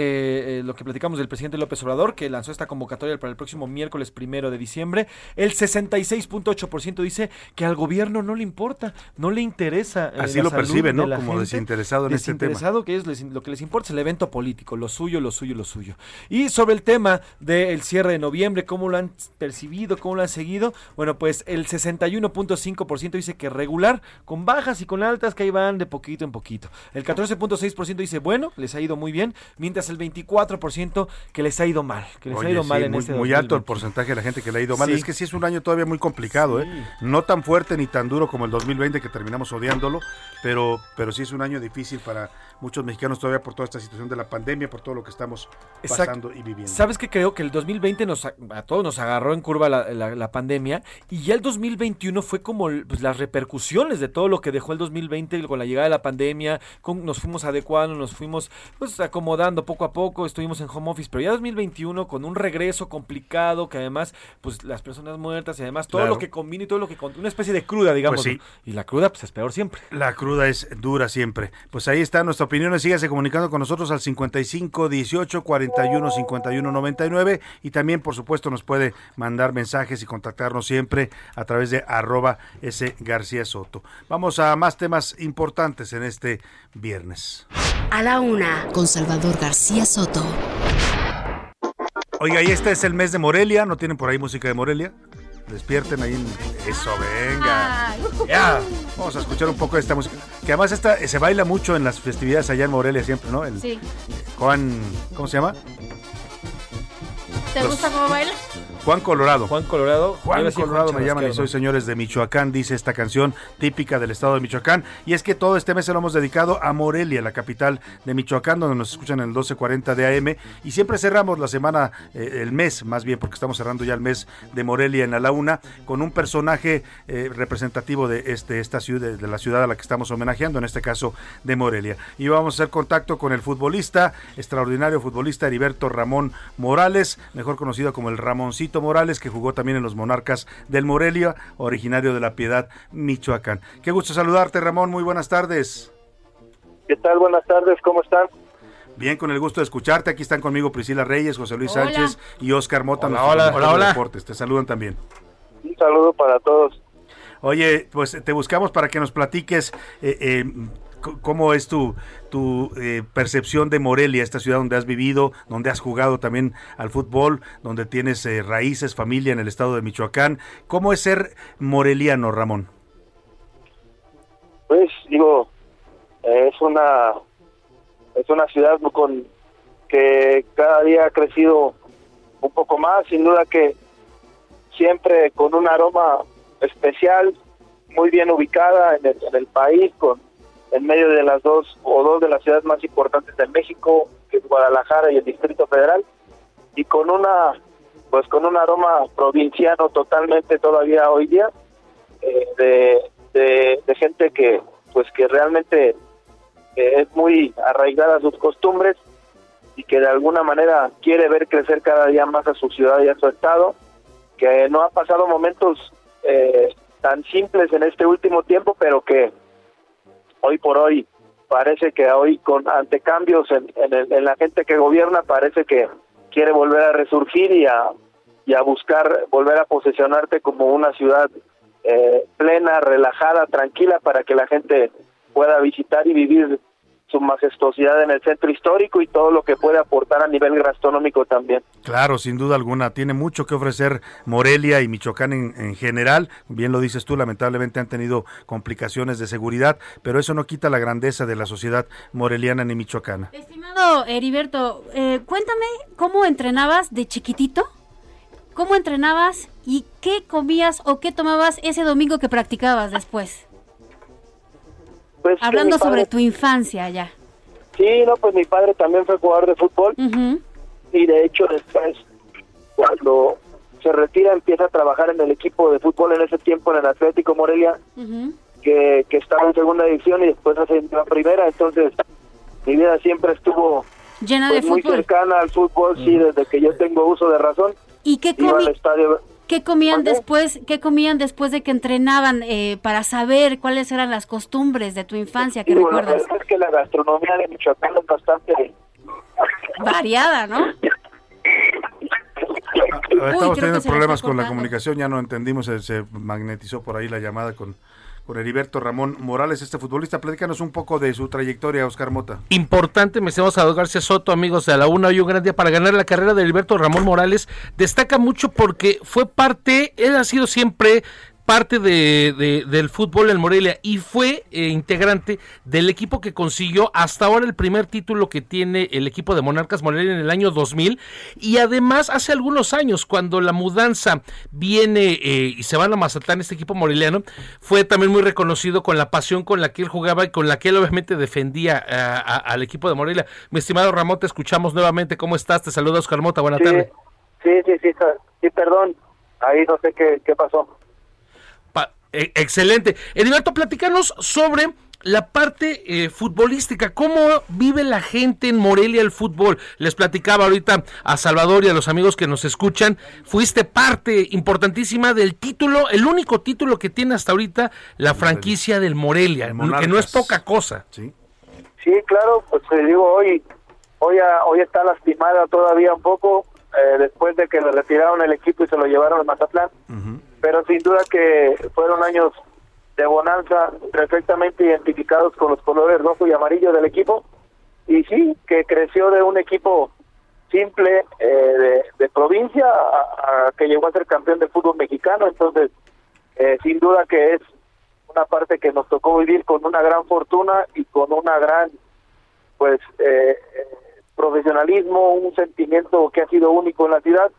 eh, lo que platicamos del presidente López Obrador, que lanzó esta convocatoria para el próximo miércoles primero de diciembre. El 66.8% dice que al gobierno no le importa, no le interesa. Eh, Así lo percibe, ¿no? Como desinteresado en este tema. Desinteresado, que es lo que les importa es el evento político, lo suyo, lo suyo, lo suyo. Y sobre el tema del cierre de noviembre, cómo lo han percibido, cómo lo han seguido, bueno, pues el 61.5% dice que regular, con bajas y con altas, que ahí van de poquito en poquito. El 14.6% dice, bueno, les ha ido muy bien, mientras el 24% que les ha ido mal, que les ha ido mal en muy, este Muy alto el porcentaje de la gente que le ha ido mal. Es que sí es un año todavía muy complicado, ¿eh? No tan fuerte ni tan duro como el 2020 que terminamos odiándolo, pero, pero sí es un año difícil para muchos mexicanos todavía por toda esta situación de la pandemia, por todo lo que estamos pasando y viviendo. ¿Sabes qué? Creo que el 2020 nos, a todos nos agarró en curva la, la, pandemia y ya el 2021 fue como pues, las repercusiones de todo lo que dejó el 2020 con la llegada de la pandemia, con, nos fuimos adecuando, nos fuimos pues acomodando poco a poco, estuvimos en home office, pero ya 2021 con un regreso complicado que además pues las personas muertas y además todo lo que combina y todo lo que una especie de cruda, digamos. Pues y la cruda pues es peor siempre. La cruda es dura siempre. Pues ahí está nuestra opinión, sígase comunicando con nosotros al 55 18 41 51 99 y también por supuesto nos puede mandar mensajes y contactarnos siempre a través de arroba S García Soto. Vamos a más temas importantes en este viernes. A la una, con Salvador García Soto. Oiga, y este es el mes de Morelia, ¿no tienen por ahí música de Morelia? Despierten ahí. Eso, venga. Ya. Vamos a escuchar un poco de esta música. Que además esta se baila mucho en las festividades allá en Morelia siempre, ¿no? El, sí. Juan, ¿cómo se llama? ¿Te gusta cómo baila? Juan Colorado. Juan Colorado. Juan Colorado me llaman y soy señores de Michoacán, dice esta canción típica del estado de Michoacán. Y es que todo este mes se lo hemos dedicado a Morelia, la capital de Michoacán, donde nos escuchan en el 1240 de AM. Y siempre cerramos la semana, eh, el mes más bien, porque estamos cerrando ya el mes de Morelia en la Una, con un personaje eh, representativo de este, esta ciudad, de la ciudad a la que estamos homenajeando, en este caso de Morelia. Y vamos a hacer contacto con el futbolista, extraordinario futbolista Heriberto Ramón Morales, mejor conocido como el Ramoncito Morales, que jugó también en los Monarcas del Morelia, originario de La Piedad, Michoacán. Qué gusto saludarte, Ramón. Muy buenas tardes. ¿Qué tal? Buenas tardes, ¿cómo están? Bien, con el gusto de escucharte. Aquí están conmigo Priscila Reyes, José Luis Sánchez y Oscar Mota. Hola, hola, hola, hola. Deportes. Te saludan también. Un saludo para todos. Oye, pues te buscamos para que nos platiques eh, eh, ¿Cómo es tu, tu eh, percepción de Morelia, esta ciudad donde has vivido, donde has jugado también al fútbol, donde tienes eh, raíces, familia en el estado de Michoacán? ¿Cómo es ser moreliano, Ramón? Pues digo, es una es una ciudad con que cada día ha crecido un poco más, sin duda que siempre con un aroma especial, muy bien ubicada en el, en el país, con en medio de las dos o dos de las ciudades más importantes de México, que es Guadalajara y el Distrito Federal, y con una pues con un aroma provinciano totalmente todavía hoy día eh, de, de, gente que pues que realmente eh, es muy arraigada a sus costumbres y que de alguna manera quiere ver crecer cada día más a su ciudad y a su estado, que no ha pasado momentos eh, tan simples en este último tiempo, pero que hoy por hoy parece que hoy con ante cambios en, en, la gente que gobierna parece que quiere volver a resurgir y a, y a buscar volver a posesionarte como una ciudad eh, plena, relajada, tranquila para que la gente pueda visitar y vivir su majestuosidad en el centro histórico y todo lo que puede aportar a nivel gastronómico también. Claro, sin duda alguna, tiene mucho que ofrecer Morelia y Michoacán en, general, bien lo dices tú, lamentablemente han tenido complicaciones de seguridad, pero eso no quita la grandeza de la sociedad moreliana ni michoacana. Estimado Heriberto, eh, cuéntame cómo entrenabas de chiquitito, cómo entrenabas y qué comías o qué tomabas ese domingo que practicabas después. Pues, Hablando sobre tu infancia ya. Sí, no, pues mi padre también fue jugador de fútbol y de hecho después cuando se retira empieza a trabajar en el equipo de fútbol en ese tiempo en el Atlético Morelia que, que estaba en segunda división y después ascendió a primera, entonces mi vida siempre estuvo llena de pues, muy cercana al fútbol, sí, desde que yo tengo uso de razón. ¿Y qué comí? estadio ¿Qué comían después? ¿Qué comían después de que entrenaban eh, para saber cuáles eran las costumbres de tu infancia que recuerdas? es que la gastronomía de Michoacán es bastante variada, ¿no? Estamos teniendo problemas con la comunicación, ya no entendimos, se magnetizó por ahí la llamada con con Heriberto Ramón Morales, este futbolista. Platícanos un poco de su trayectoria, Oscar Mota. Importante, me estamos a García Soto, amigos de la UNA, hoy un gran día para ganar la carrera de Heriberto Ramón Morales. Destaca mucho porque fue parte, él ha sido siempre parte de, del fútbol en Morelia y fue eh, integrante del equipo que consiguió hasta ahora el primer título que tiene el equipo de Monarcas Morelia en el año 2000 y además hace algunos años cuando la mudanza viene eh, y se van a Mazatlán este equipo moreliano fue también muy reconocido con la pasión con la que él jugaba y con la que él obviamente defendía al equipo de Morelia. Mi estimado Ramón, te escuchamos nuevamente. ¿Cómo estás? Te saluda Oscar Mota. Buenas tardes. Sí, sí, sí, sí, perdón. Ahí no sé qué, qué pasó. E, excelente. Heriberto, platicanos sobre la parte eh, futbolística, cómo vive la gente en Morelia el fútbol. Les platicaba ahorita a Salvador y a los amigos que nos escuchan, fuiste parte importantísima del título, el único título que tiene hasta ahorita la franquicia del Morelia, que no es poca cosa. Sí, sí claro, pues te digo, hoy, hoy, hoy está lastimada todavía un poco, eh, después de que le retiraron el equipo y se lo llevaron a Mazatlán pero sin duda que fueron años de bonanza perfectamente identificados con los colores rojo y amarillo del equipo. Y sí, que creció de un equipo simple eh, de, provincia a, que llegó a ser campeón de fútbol mexicano, entonces eh, sin duda que es una parte que nos tocó vivir con una gran fortuna y con una gran pues eh, profesionalismo, un sentimiento que ha sido único en la ciudad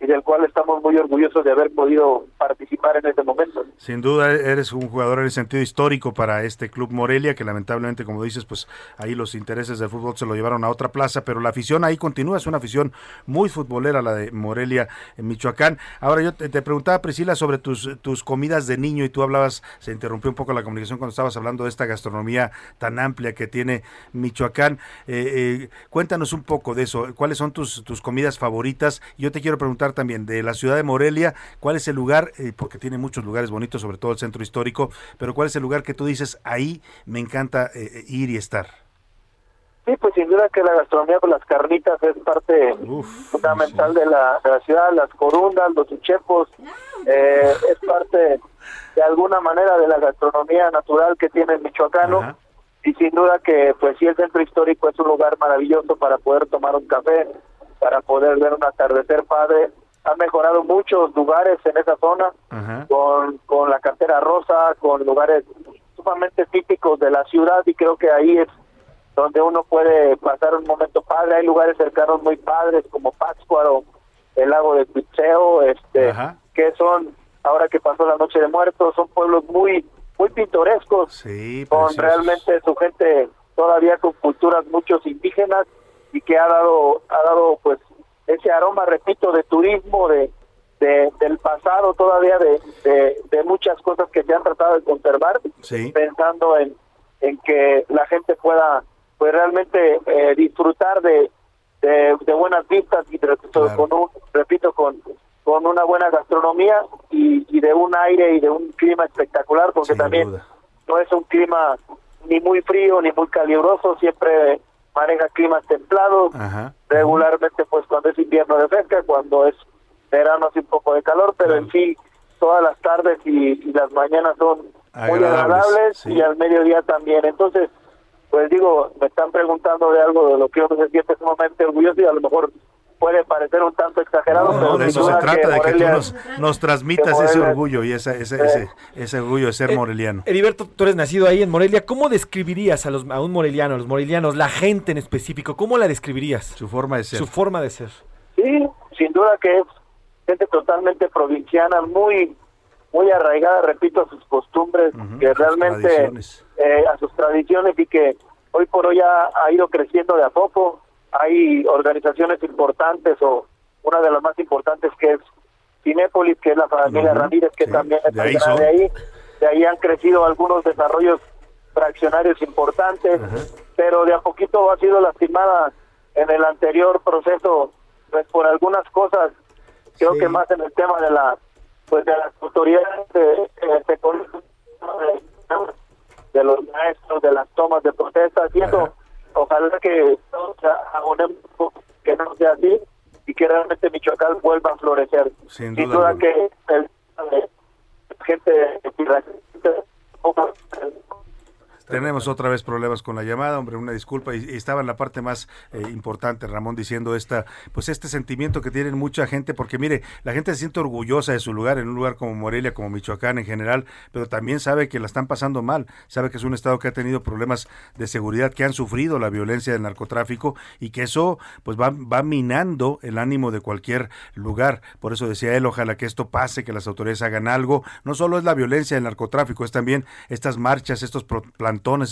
y del cual estamos muy orgullosos de haber podido participar en este momento. Sin duda eres un jugador en el sentido histórico para este club Morelia, que lamentablemente, como dices, pues ahí los intereses del fútbol se lo llevaron a otra plaza, pero la afición ahí continúa, es una afición muy futbolera la de Morelia en Michoacán. Ahora yo te, preguntaba, Priscila, sobre tus, tus comidas de niño y tú hablabas, se interrumpió un poco la comunicación cuando estabas hablando de esta gastronomía tan amplia que tiene Michoacán. Eh, eh, cuéntanos un poco de eso, cuáles son tus, tus comidas favoritas. Yo te quiero preguntar también de la ciudad de Morelia, ¿cuál es el lugar, eh, porque tiene muchos lugares bonitos, sobre todo el centro histórico, pero cuál es el lugar que tú dices, ahí me encanta eh, eh, ir y estar? Sí, pues sin duda que la gastronomía con las carnitas es parte fundamental de, la, ciudad, las corundas, los uchepos, es parte de alguna manera de la gastronomía natural que tiene el michoacano. Y sin duda que, pues sí, el centro histórico es un lugar maravilloso para poder tomar un café, para poder ver un atardecer padre. Han mejorado muchos lugares en esa zona, con, con la cartera rosa, con lugares sumamente típicos de la ciudad y creo que ahí es donde uno puede pasar un momento padre. Hay lugares cercanos muy padres como Pátzcuaro, el lago de Picheo, este, que son, ahora que pasó la Noche de Muertos, son pueblos muy muy pintorescos, con realmente su gente todavía con culturas muchos indígenas y que ha dado ha dado pues ese aroma repito de turismo de, del pasado todavía de, de, muchas cosas que se han tratado de conservar pensando en, en que la gente pueda pues realmente eh, disfrutar de, de, buenas vistas y con un, repito con con una buena gastronomía y, y, de un aire y de un clima espectacular porque también no es un clima ni muy frío ni muy caluroso, siempre maneja climas templados. Regularmente, pues cuando es invierno de fresca, cuando es verano hace un poco de calor, pero en sí todas las tardes y, las mañanas son muy agradables y al mediodía también. Entonces, pues digo, me están preguntando de algo de lo que uno se siente sumamente orgulloso y a lo mejor puede parecer un tanto exagerado, pero de eso se trata, de que tú nos, nos transmitas ese orgullo y ese, ese, ese, ese, orgullo de ser eh, moreliano. Heriberto, tú eres nacido ahí en Morelia, ¿cómo describirías a, los, a un moreliano, a los morelianos, la gente en específico, cómo la describirías? Su forma de ser. Su forma de ser. Sí, sin duda que es gente totalmente provinciana, muy muy arraigada, repito, a sus costumbres, que realmente eh, a sus tradiciones y que hoy por hoy ha, ido creciendo de a poco. Hay organizaciones importantes o una de las más importantes que es Cinépolis, que es la familia Ramírez, que también es de ahí, de ahí. De ahí han crecido algunos desarrollos fraccionarios importantes, pero de a poquito ha sido lastimada en el anterior proceso pues por algunas cosas, creo que más en el tema de la pues de las autoridades de, de, los maestros, de las tomas de protesta, haciendo ojalá que que no sea así y que realmente Michoacán vuelva a florecer. Sin duda, que el, gente tenemos otra vez problemas con la llamada, hombre, una disculpa. Y, estaba en la parte más eh, importante, Ramón, diciendo esta, pues este sentimiento que tienen mucha gente, porque mire, la gente se siente orgullosa de su lugar, en un lugar como Morelia, como Michoacán en general, pero también sabe que la están pasando mal, sabe que es un estado que ha tenido problemas de seguridad, que han sufrido la violencia del narcotráfico y que eso pues va, va minando el ánimo de cualquier lugar. Por eso decía él, ojalá que esto pase, que las autoridades hagan algo. No solo es la violencia del narcotráfico, es también estas marchas, estos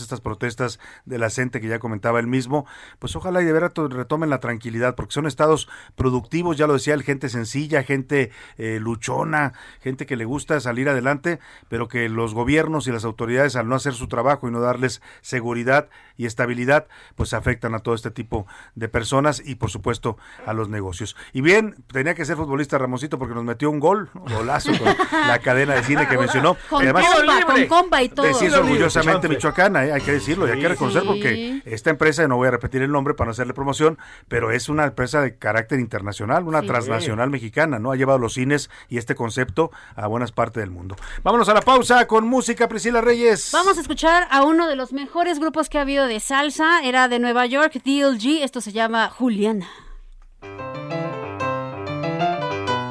estas protestas de la gente que ya comentaba él mismo, pues ojalá y de verdad retomen la tranquilidad, porque son estados productivos, ya lo decía él, gente sencilla, gente eh, luchona, gente que le gusta salir adelante, pero que los gobiernos y las autoridades al no hacer su trabajo y no darles seguridad y estabilidad, pues afectan a todo este tipo de personas y por supuesto a los negocios. Y bien, tenía que ser futbolista Ramoncito porque nos metió un gol, golazo con la cadena de cine que [LAUGHS] mencionó. Con Además, con compa y todo. orgullosamente Michoacán, hay que decirlo, y hay que reconocer porque esta empresa, no voy a repetir el nombre para no hacerle promoción, pero es una empresa de carácter internacional, una transnacional mexicana, ¿no? Ha llevado los cines y este concepto a buenas partes del mundo. Vámonos a la pausa con música, Priscila Reyes. Vamos a escuchar a uno de los mejores grupos que ha habido de salsa, era de Nueva York, DLG, esto se llama Juliana.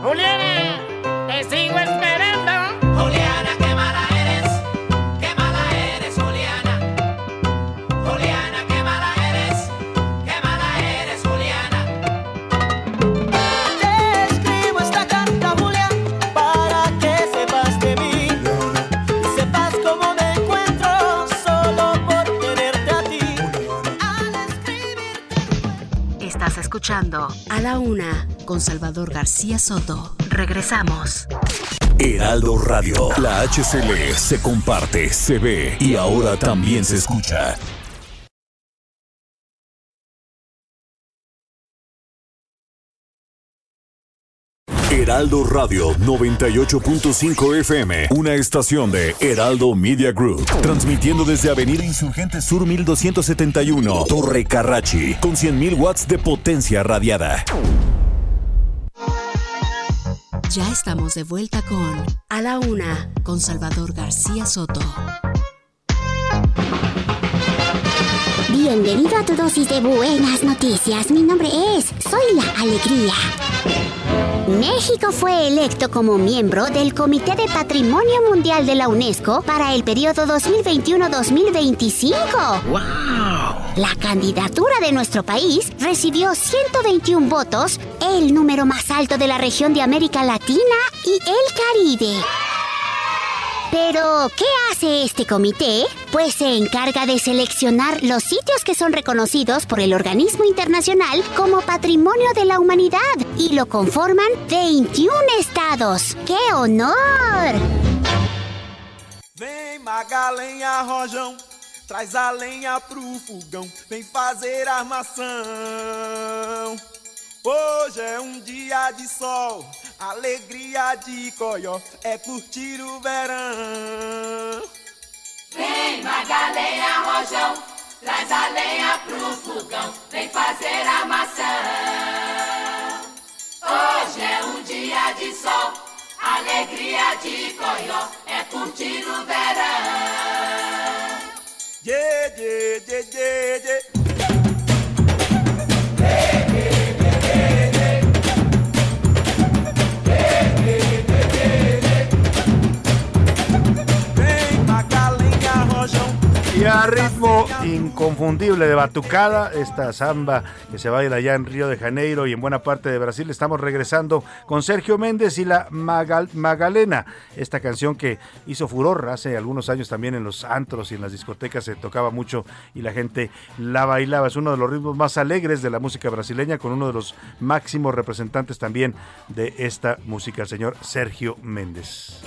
Juliana, te sigo A la Una con Salvador García Soto. Regresamos. Heraldo Radio. La HCL se comparte, se ve y ahora también se escucha. Heraldo Radio 98.5 FM, una estación de Heraldo Media Group, transmitiendo desde Avenida Insurgente Sur 1271, Torre Carrachi, con 100.000 watts de potencia radiada. Ya estamos de vuelta con A la Una, con Salvador García Soto. Bienvenido a tu dosis de buenas noticias. Mi nombre es Soy la Alegría. México fue electo como miembro del Comité de Patrimonio Mundial de la UNESCO para el periodo 2021-2025. ¡Wow! La candidatura de nuestro país recibió 121 votos, el número más alto de la región de América Latina y el Caribe. Pero, ¿qué hace este comité? Pues se encarga de seleccionar los sitios que son reconocidos por el organismo internacional como Patrimonio de la Humanidad y lo conforman 21 estados. ¡Qué honor! Vem Magalenha Rojão, traz a lenha pro fogão, vem fazer armação. Hoje é um dia de sol. Alegria de coió é curtir o verão. Vem Magalhães Rojão, traz a lenha pro fogão, vem fazer a maçã. Hoje é um dia de sol, alegria de coió, é curtir o verão. Yeah, yeah, yeah, yeah, yeah. Ritmo inconfundible de batucada, esta samba que se baila allá en Río de Janeiro y en buena parte de Brasil, estamos regresando con Sergio Méndez y la Magalena, esta canción que hizo furor hace algunos años también en los antros y en las discotecas se tocaba mucho y la gente la bailaba. Es uno de los ritmos más alegres de la música brasileña, con uno de los máximos representantes también de esta música, el señor Sergio Méndez.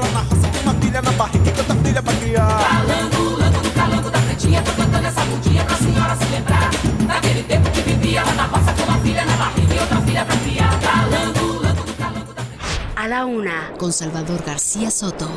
Lá na roça com uma filha na barriga e tanta filha pra criar. Calango, lango no calango da pretinha, tô cantando essa mudinha pra senhora se lembrar. Daquele tempo que vivia lá na roça com uma filha na barriga e outra filha pra criar. Calango, lango no calango da pretinha. A la una, con Salvador García Soto.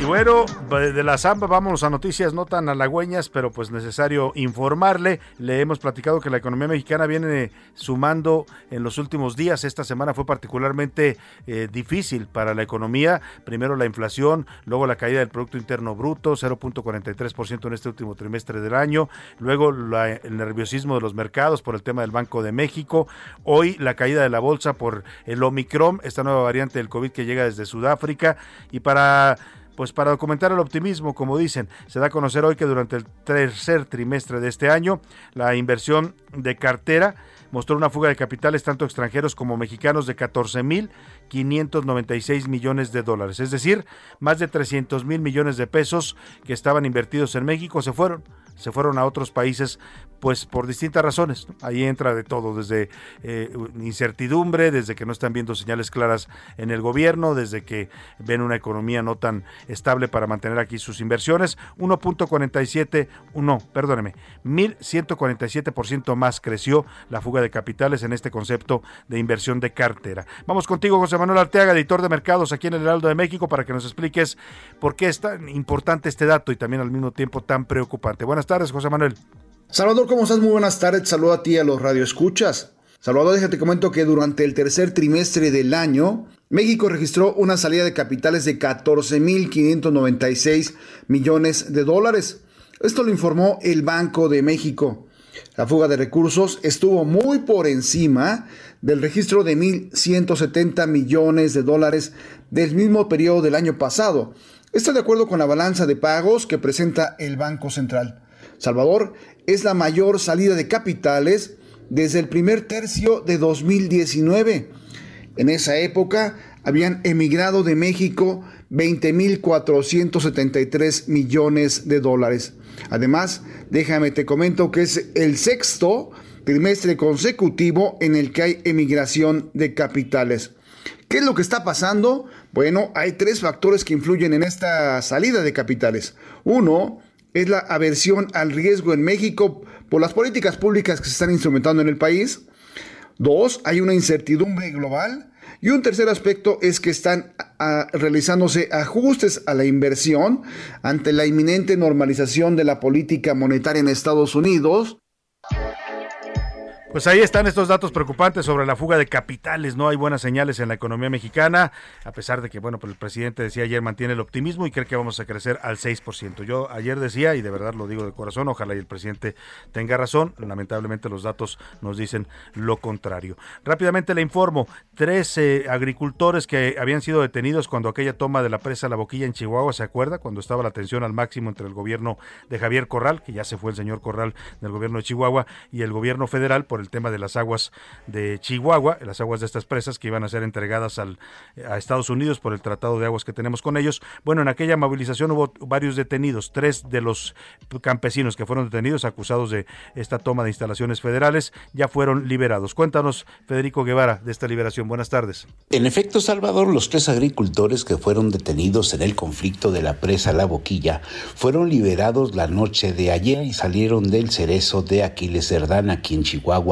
Y bueno, de la Zamba vámonos a noticias no tan halagüeñas, pero pues necesario informarle. Le hemos platicado que la economía mexicana viene sumando en los últimos días. Esta semana fue particularmente eh, difícil para la economía. Primero la inflación, luego la caída del Producto Interno Bruto, 0.43% en este último trimestre del año. Luego el nerviosismo de los mercados por el tema del Banco de México. Hoy la caída de la bolsa por el Omicron, esta nueva variante del COVID que llega desde Sudáfrica. Y para pues para documentar el optimismo, como dicen, se da a conocer hoy que durante el tercer trimestre de este año, la inversión de cartera mostró una fuga de capitales tanto extranjeros como mexicanos de 14.596 millones de dólares. Es decir, más de 300 mil millones de pesos que estaban invertidos en México se fueron se fueron a otros países pues por distintas razones. Ahí entra de todo, desde eh, incertidumbre, desde que no están viendo señales claras en el gobierno, desde que ven una economía no tan estable para mantener aquí sus inversiones. 1.47, no, perdóneme, 1.147% más creció la fuga de capitales en este concepto de inversión de cartera. Vamos contigo, José Manuel Arteaga, editor de mercados aquí en el Heraldo de México, para que nos expliques por qué es tan importante este dato y también al mismo tiempo tan preocupante. Buenas tardes, José Manuel. Salvador, ¿cómo estás? Muy buenas tardes. Saludo a ti a los radioescuchas. Salvador, déjate comento que durante el tercer trimestre del año, México registró una salida de capitales de 14.596 millones de dólares. Esto lo informó el Banco de México. La fuga de recursos estuvo muy por encima del registro de 1.170 millones de dólares del mismo periodo del año pasado. Esto de acuerdo con la balanza de pagos que presenta el Banco Central. Salvador es la mayor salida de capitales desde el primer tercio de 2019. En esa época habían emigrado de México 20.473 millones de dólares. Además, déjame te comento que es el sexto trimestre consecutivo en el que hay emigración de capitales. ¿Qué es lo que está pasando? Bueno, hay tres factores que influyen en esta salida de capitales. Uno, es la aversión al riesgo en México por las políticas públicas que se están instrumentando en el país. Dos, hay una incertidumbre global. Y un tercer aspecto es que están realizándose ajustes a la inversión ante la inminente normalización de la política monetaria en Estados Unidos. Pues ahí están estos datos preocupantes sobre la fuga de capitales. No hay buenas señales en la economía mexicana, a pesar de que, bueno, pues el presidente decía ayer mantiene el optimismo y cree que vamos a crecer al 6%. Yo ayer decía, y de verdad lo digo de corazón, ojalá y el presidente tenga razón. Lamentablemente los datos nos dicen lo contrario. Rápidamente le informo, tres agricultores que habían sido detenidos cuando aquella toma de la presa La Boquilla en Chihuahua, ¿se acuerda? Cuando estaba la tensión al máximo entre el gobierno de Javier Corral, que ya se fue el señor Corral del gobierno de Chihuahua, y el gobierno federal por el tema de las aguas de Chihuahua, las aguas de estas presas que iban a ser entregadas al, a Estados Unidos por el tratado de aguas que tenemos con ellos. Bueno, en aquella movilización hubo varios detenidos, tres de los campesinos que fueron detenidos acusados de esta toma de instalaciones federales ya fueron liberados. Cuéntanos, Federico Guevara, de esta liberación. Buenas tardes. En efecto, Salvador, los tres agricultores que fueron detenidos en el conflicto de la presa La Boquilla fueron liberados la noche de ayer y salieron del cerezo de Aquiles Cerdán aquí en Chihuahua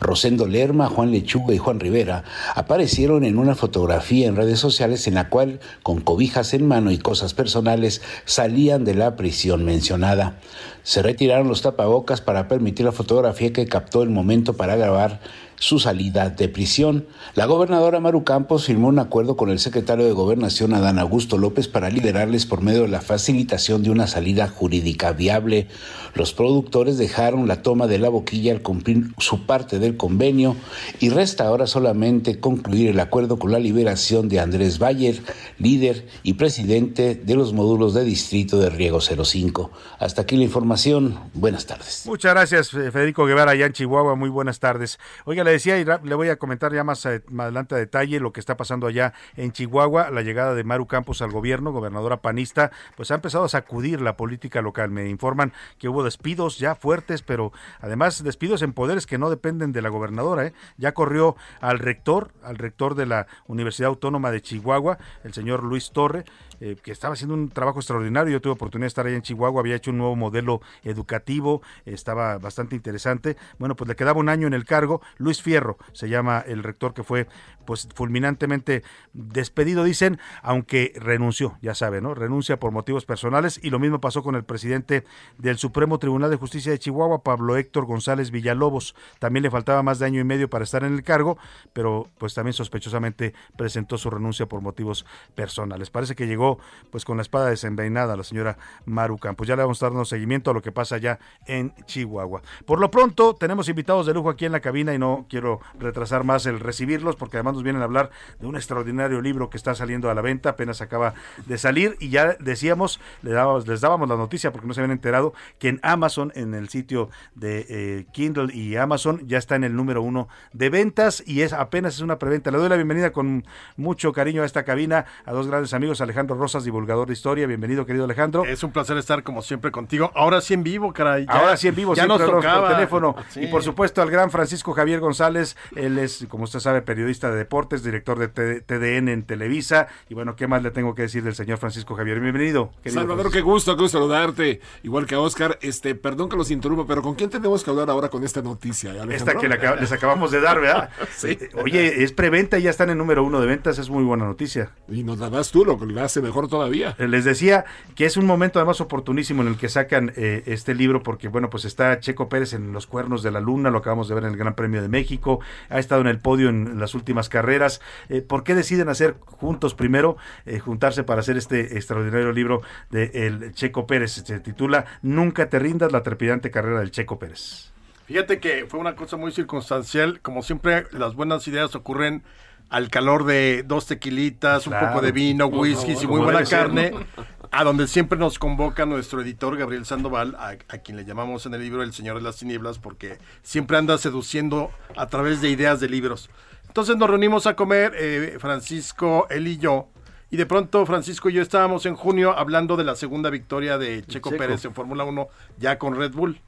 Rosendo Lerma, Juan Lechuga y Juan Rivera aparecieron en una fotografía en redes sociales en la cual, con cobijas en mano y cosas personales, salían de la prisión mencionada. Se retiraron los tapabocas para permitir la fotografía que captó el momento para grabar su salida de prisión. La gobernadora Maru Campos firmó un acuerdo con el secretario de Gobernación Adán Augusto López para liderarles por medio de la facilitación de una salida jurídica viable. Los productores dejaron la toma de la boquilla al cumplir su parte del convenio y resta ahora solamente concluir el acuerdo con la liberación de Andrés Bayer, líder y presidente de los módulos de distrito de Riego 05. Hasta aquí la información. Buenas tardes. Muchas gracias, Federico Guevara, allá en Chihuahua. Muy buenas tardes. Oiga, le decía y le voy a comentar ya más, eh, más, adelante a detalle lo que está pasando allá en Chihuahua, la llegada de Maru Campos al gobierno, gobernadora panista, pues ha empezado a sacudir la política local. Me informan que hubo despidos ya fuertes, pero además despidos en poderes que no dependen de la gobernadora. ¿eh? Ya corrió al rector, al rector de la Universidad Autónoma de Chihuahua, el señor Luis Torre, eh, que estaba haciendo un trabajo extraordinario. Yo tuve oportunidad de estar ahí en Chihuahua, había hecho un nuevo modelo educativo, estaba bastante interesante. Bueno, pues le quedaba un año en el cargo. Luis Fierro se llama el rector que fue pues fulminantemente despedido, dicen, aunque renunció, ya sabe, ¿no? Renuncia por motivos personales y lo mismo pasó con el presidente del Supremo Tribunal de Justicia de Chihuahua, Pablo Héctor González Villalobos. También le faltaba más de año y medio para estar en el cargo, pero pues también sospechosamente presentó su renuncia por motivos personales. Parece que llegó pues con la espada desenvainada la señora Maru Campos. Ya le vamos a darnos seguimiento a lo que pasa allá en Chihuahua. Por lo pronto, tenemos invitados de lujo aquí en la cabina y no quiero retrasar más el recibirlos porque además nos vienen a hablar de un extraordinario libro que está saliendo a la venta, apenas acaba de salir y ya decíamos, les dábamos, les dábamos la noticia porque no se habían enterado que en Amazon, en el sitio de eh, Kindle y Amazon, ya está en el número uno de ventas y es apenas es una preventa. Le doy la bienvenida con mucho cariño a esta cabina a dos grandes amigos, Alejandro Rosas, divulgador de historia. Bienvenido, querido Alejandro. Es un placer estar como siempre contigo. Ahora sí en vivo, caray. Ahora sí en vivo, ya nos tocaba. Por teléfono. [LAUGHS] Y por supuesto al gran Francisco Javier González, él es, como usted sabe, periodista de deportes, director de TDN en Televisa. Y bueno, ¿qué más le tengo que decir del señor Francisco Javier? Bienvenido. Salvador, qué gusto, qué gusto saludarte. Igual que a Oscar, este, perdón que los interrumpa, pero ¿con quién tenemos que hablar ahora con esta noticia? Alejandro? Esta que les acabamos de dar, ¿verdad? [LAUGHS] sí. Oye, es preventa y ya están en número uno de ventas, es muy buena noticia. Y nos la das tú, lo que le hace mejor todavía. Les decía que es un momento además oportunísimo en el que sacan eh, este libro, porque bueno, pues está Checo Pérez en los cuernos de la luna, lo acabamos de ver en el Gran Premio de México, ha estado en el podio en las últimas carreras. Eh, ¿Por qué deciden hacer juntos primero, eh, juntarse para hacer este extraordinario libro de el Checo Pérez? Se titula Nunca te rindas, la trepidante carrera del Checo Pérez. Fíjate que fue una cosa muy circunstancial, como siempre las buenas ideas ocurren al calor de dos tequilitas, Claro. un poco de vino, whisky y muy buena ser, carne, ¿no? a donde siempre nos convoca nuestro editor Gabriel Sandoval, a, a quien le llamamos en el libro El Señor de las Tinieblas, porque siempre anda seduciendo a través de ideas de libros. Entonces nos reunimos a comer, eh, Francisco, él y yo, y de pronto Francisco y yo estábamos en junio hablando de la segunda victoria de Checo, Checo. Pérez en Fórmula 1 ya con Red Bull.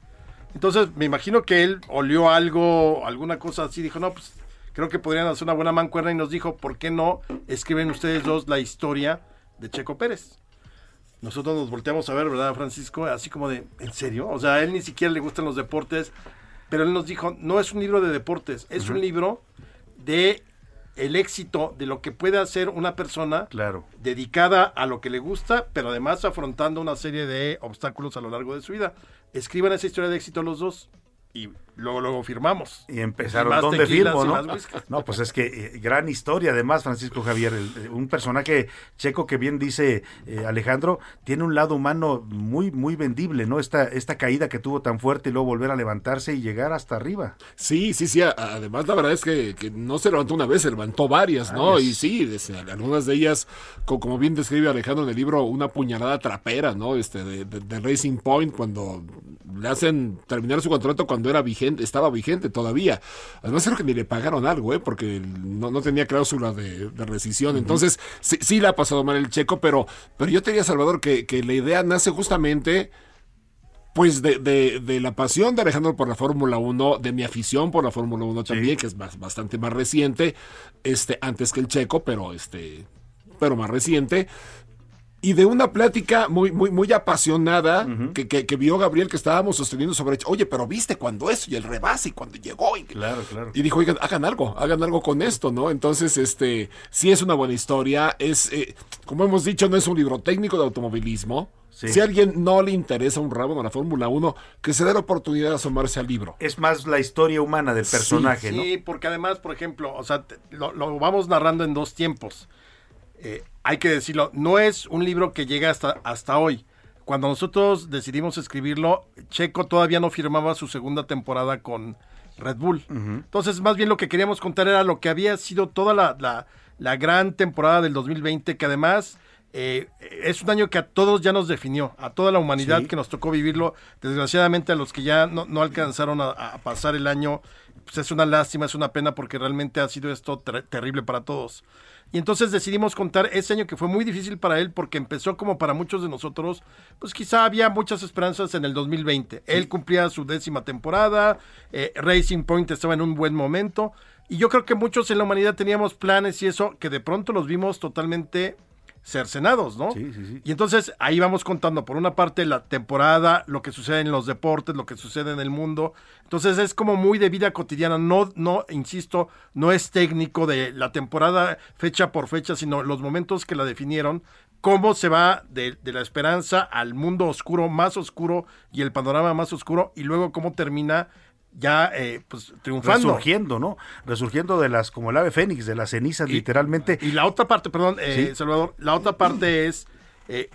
Entonces me imagino que él olió algo, alguna cosa así, dijo, no, pues creo que podrían hacer una buena mancuerna y nos dijo, ¿por qué no escriben ustedes dos la historia de Checo Pérez? Nosotros nos volteamos a ver, ¿verdad, Francisco? Así como de, ¿en serio? O sea, a él ni siquiera le gustan los deportes, pero él nos dijo, no es un libro de deportes, es un libro de el éxito de lo que puede hacer una persona Claro. dedicada a lo que le gusta, pero además afrontando una serie de obstáculos a lo largo de su vida. Escriban esa historia de éxito los dos y luego luego firmamos. Y empezaron, más ¿dónde firmo, y no? No, pues es que eh, gran historia, además, Francisco Javier, el- eh, un personaje checo que bien dice eh, Alejandro, tiene un lado humano muy, muy vendible, ¿no? Esta, esta caída que tuvo tan fuerte y luego volver a levantarse y llegar hasta arriba. Sí, sí, sí. a- Además, la verdad es que, que no se levantó una vez, se levantó varias, ¿no? Y sí, desde algunas de ellas, co- como bien describe Alejandro en el libro, una puñalada trapera, ¿no? Este, de, de- de Racing Point, cuando le hacen terminar su contrato cuando era vigente, estaba vigente todavía. Además, creo que ni le pagaron algo, ¿eh? Porque no, no tenía cláusula de, de rescisión. Entonces, sí, sí le ha pasado mal el checo, pero, pero yo te diría, Salvador, que, que la idea nace justamente pues de, de, de la pasión de Alejandro por la Fórmula 1, de mi afición por la Fórmula 1 también, que es bas- bastante más reciente, este, antes que el checo, pero este, pero más reciente. Y de una plática muy, muy, muy apasionada que, que, que, vio Gabriel que estábamos sosteniendo sobre, oye, pero viste cuando eso y el rebase y cuando llegó. Y, claro, claro. Y dijo, oigan, hagan algo, hagan algo con esto, ¿no? Entonces, este, sí es una buena historia, es, eh, como hemos dicho, no es un libro técnico de automovilismo. Sí. Si a alguien no le interesa un rabo de la Fórmula 1, que se dé la oportunidad de asomarse al libro. Es más la historia humana del personaje, sí, ¿no? Sí, porque además, por ejemplo, o sea, lo, lo vamos narrando en dos tiempos. Eh, hay que decirlo, no es un libro que llega hasta, hasta hoy. Cuando nosotros decidimos escribirlo, Checo todavía no firmaba su segunda temporada con Red Bull. Uh -huh. Entonces, más bien lo que queríamos contar era lo que había sido toda la, la, la gran temporada del 2020, que además eh, es un año que a todos ya nos definió, a toda la humanidad sí. que nos tocó vivirlo. Desgraciadamente a los que ya no, no alcanzaron a, a, pasar el año, pues es una lástima, es una pena porque realmente ha sido esto ter terrible para todos. Y entonces decidimos contar ese año que fue muy difícil para él porque empezó como para muchos de nosotros, pues quizá había muchas esperanzas en el 2020. Sí. Él cumplía su décima temporada, eh, Racing Point estaba en un buen momento y yo creo que muchos en la humanidad teníamos planes y eso que de pronto los vimos totalmente cercenados, ¿no? Sí, sí, sí. Y entonces ahí vamos contando por una parte la temporada, lo que sucede en los deportes, lo que sucede en el mundo. Entonces es como muy de vida cotidiana, no, no, insisto, no es técnico de la temporada fecha por fecha, sino los momentos que la definieron, cómo se va de, de la esperanza al mundo oscuro, más oscuro y el panorama más oscuro, y luego cómo termina ya eh, pues triunfando. Resurgiendo, ¿no? Resurgiendo de las, como el ave fénix, de las cenizas, y, literalmente. Y la otra parte, perdón, eh, ¿Sí? Salvador, la otra parte es, eh,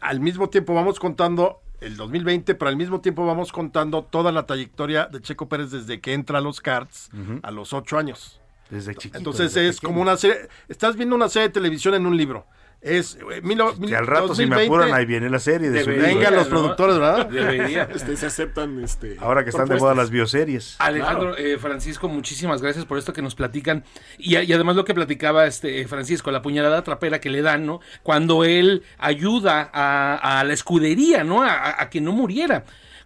al mismo tiempo vamos contando el 2020, pero al mismo tiempo vamos contando toda la trayectoria de Checo Pérez desde que entra a los karts uh -huh. a los ocho años. Desde chiquito. Entonces desde es pequeño. como una serie, estás viendo una serie de televisión en un libro es eh, mil, mil, que al rato 2020, si me apuran ahí viene la serie de vengan los productores verdad debería. [LAUGHS] Este, se aceptan este ahora que están propuestas. de moda las bioseries. Alejandro claro. eh, Francisco muchísimas gracias por esto que nos platican. Y, y, además lo que platicaba este Francisco la puñalada trapera que le dan no cuando él ayuda a, a la escudería no a, a que no muriera.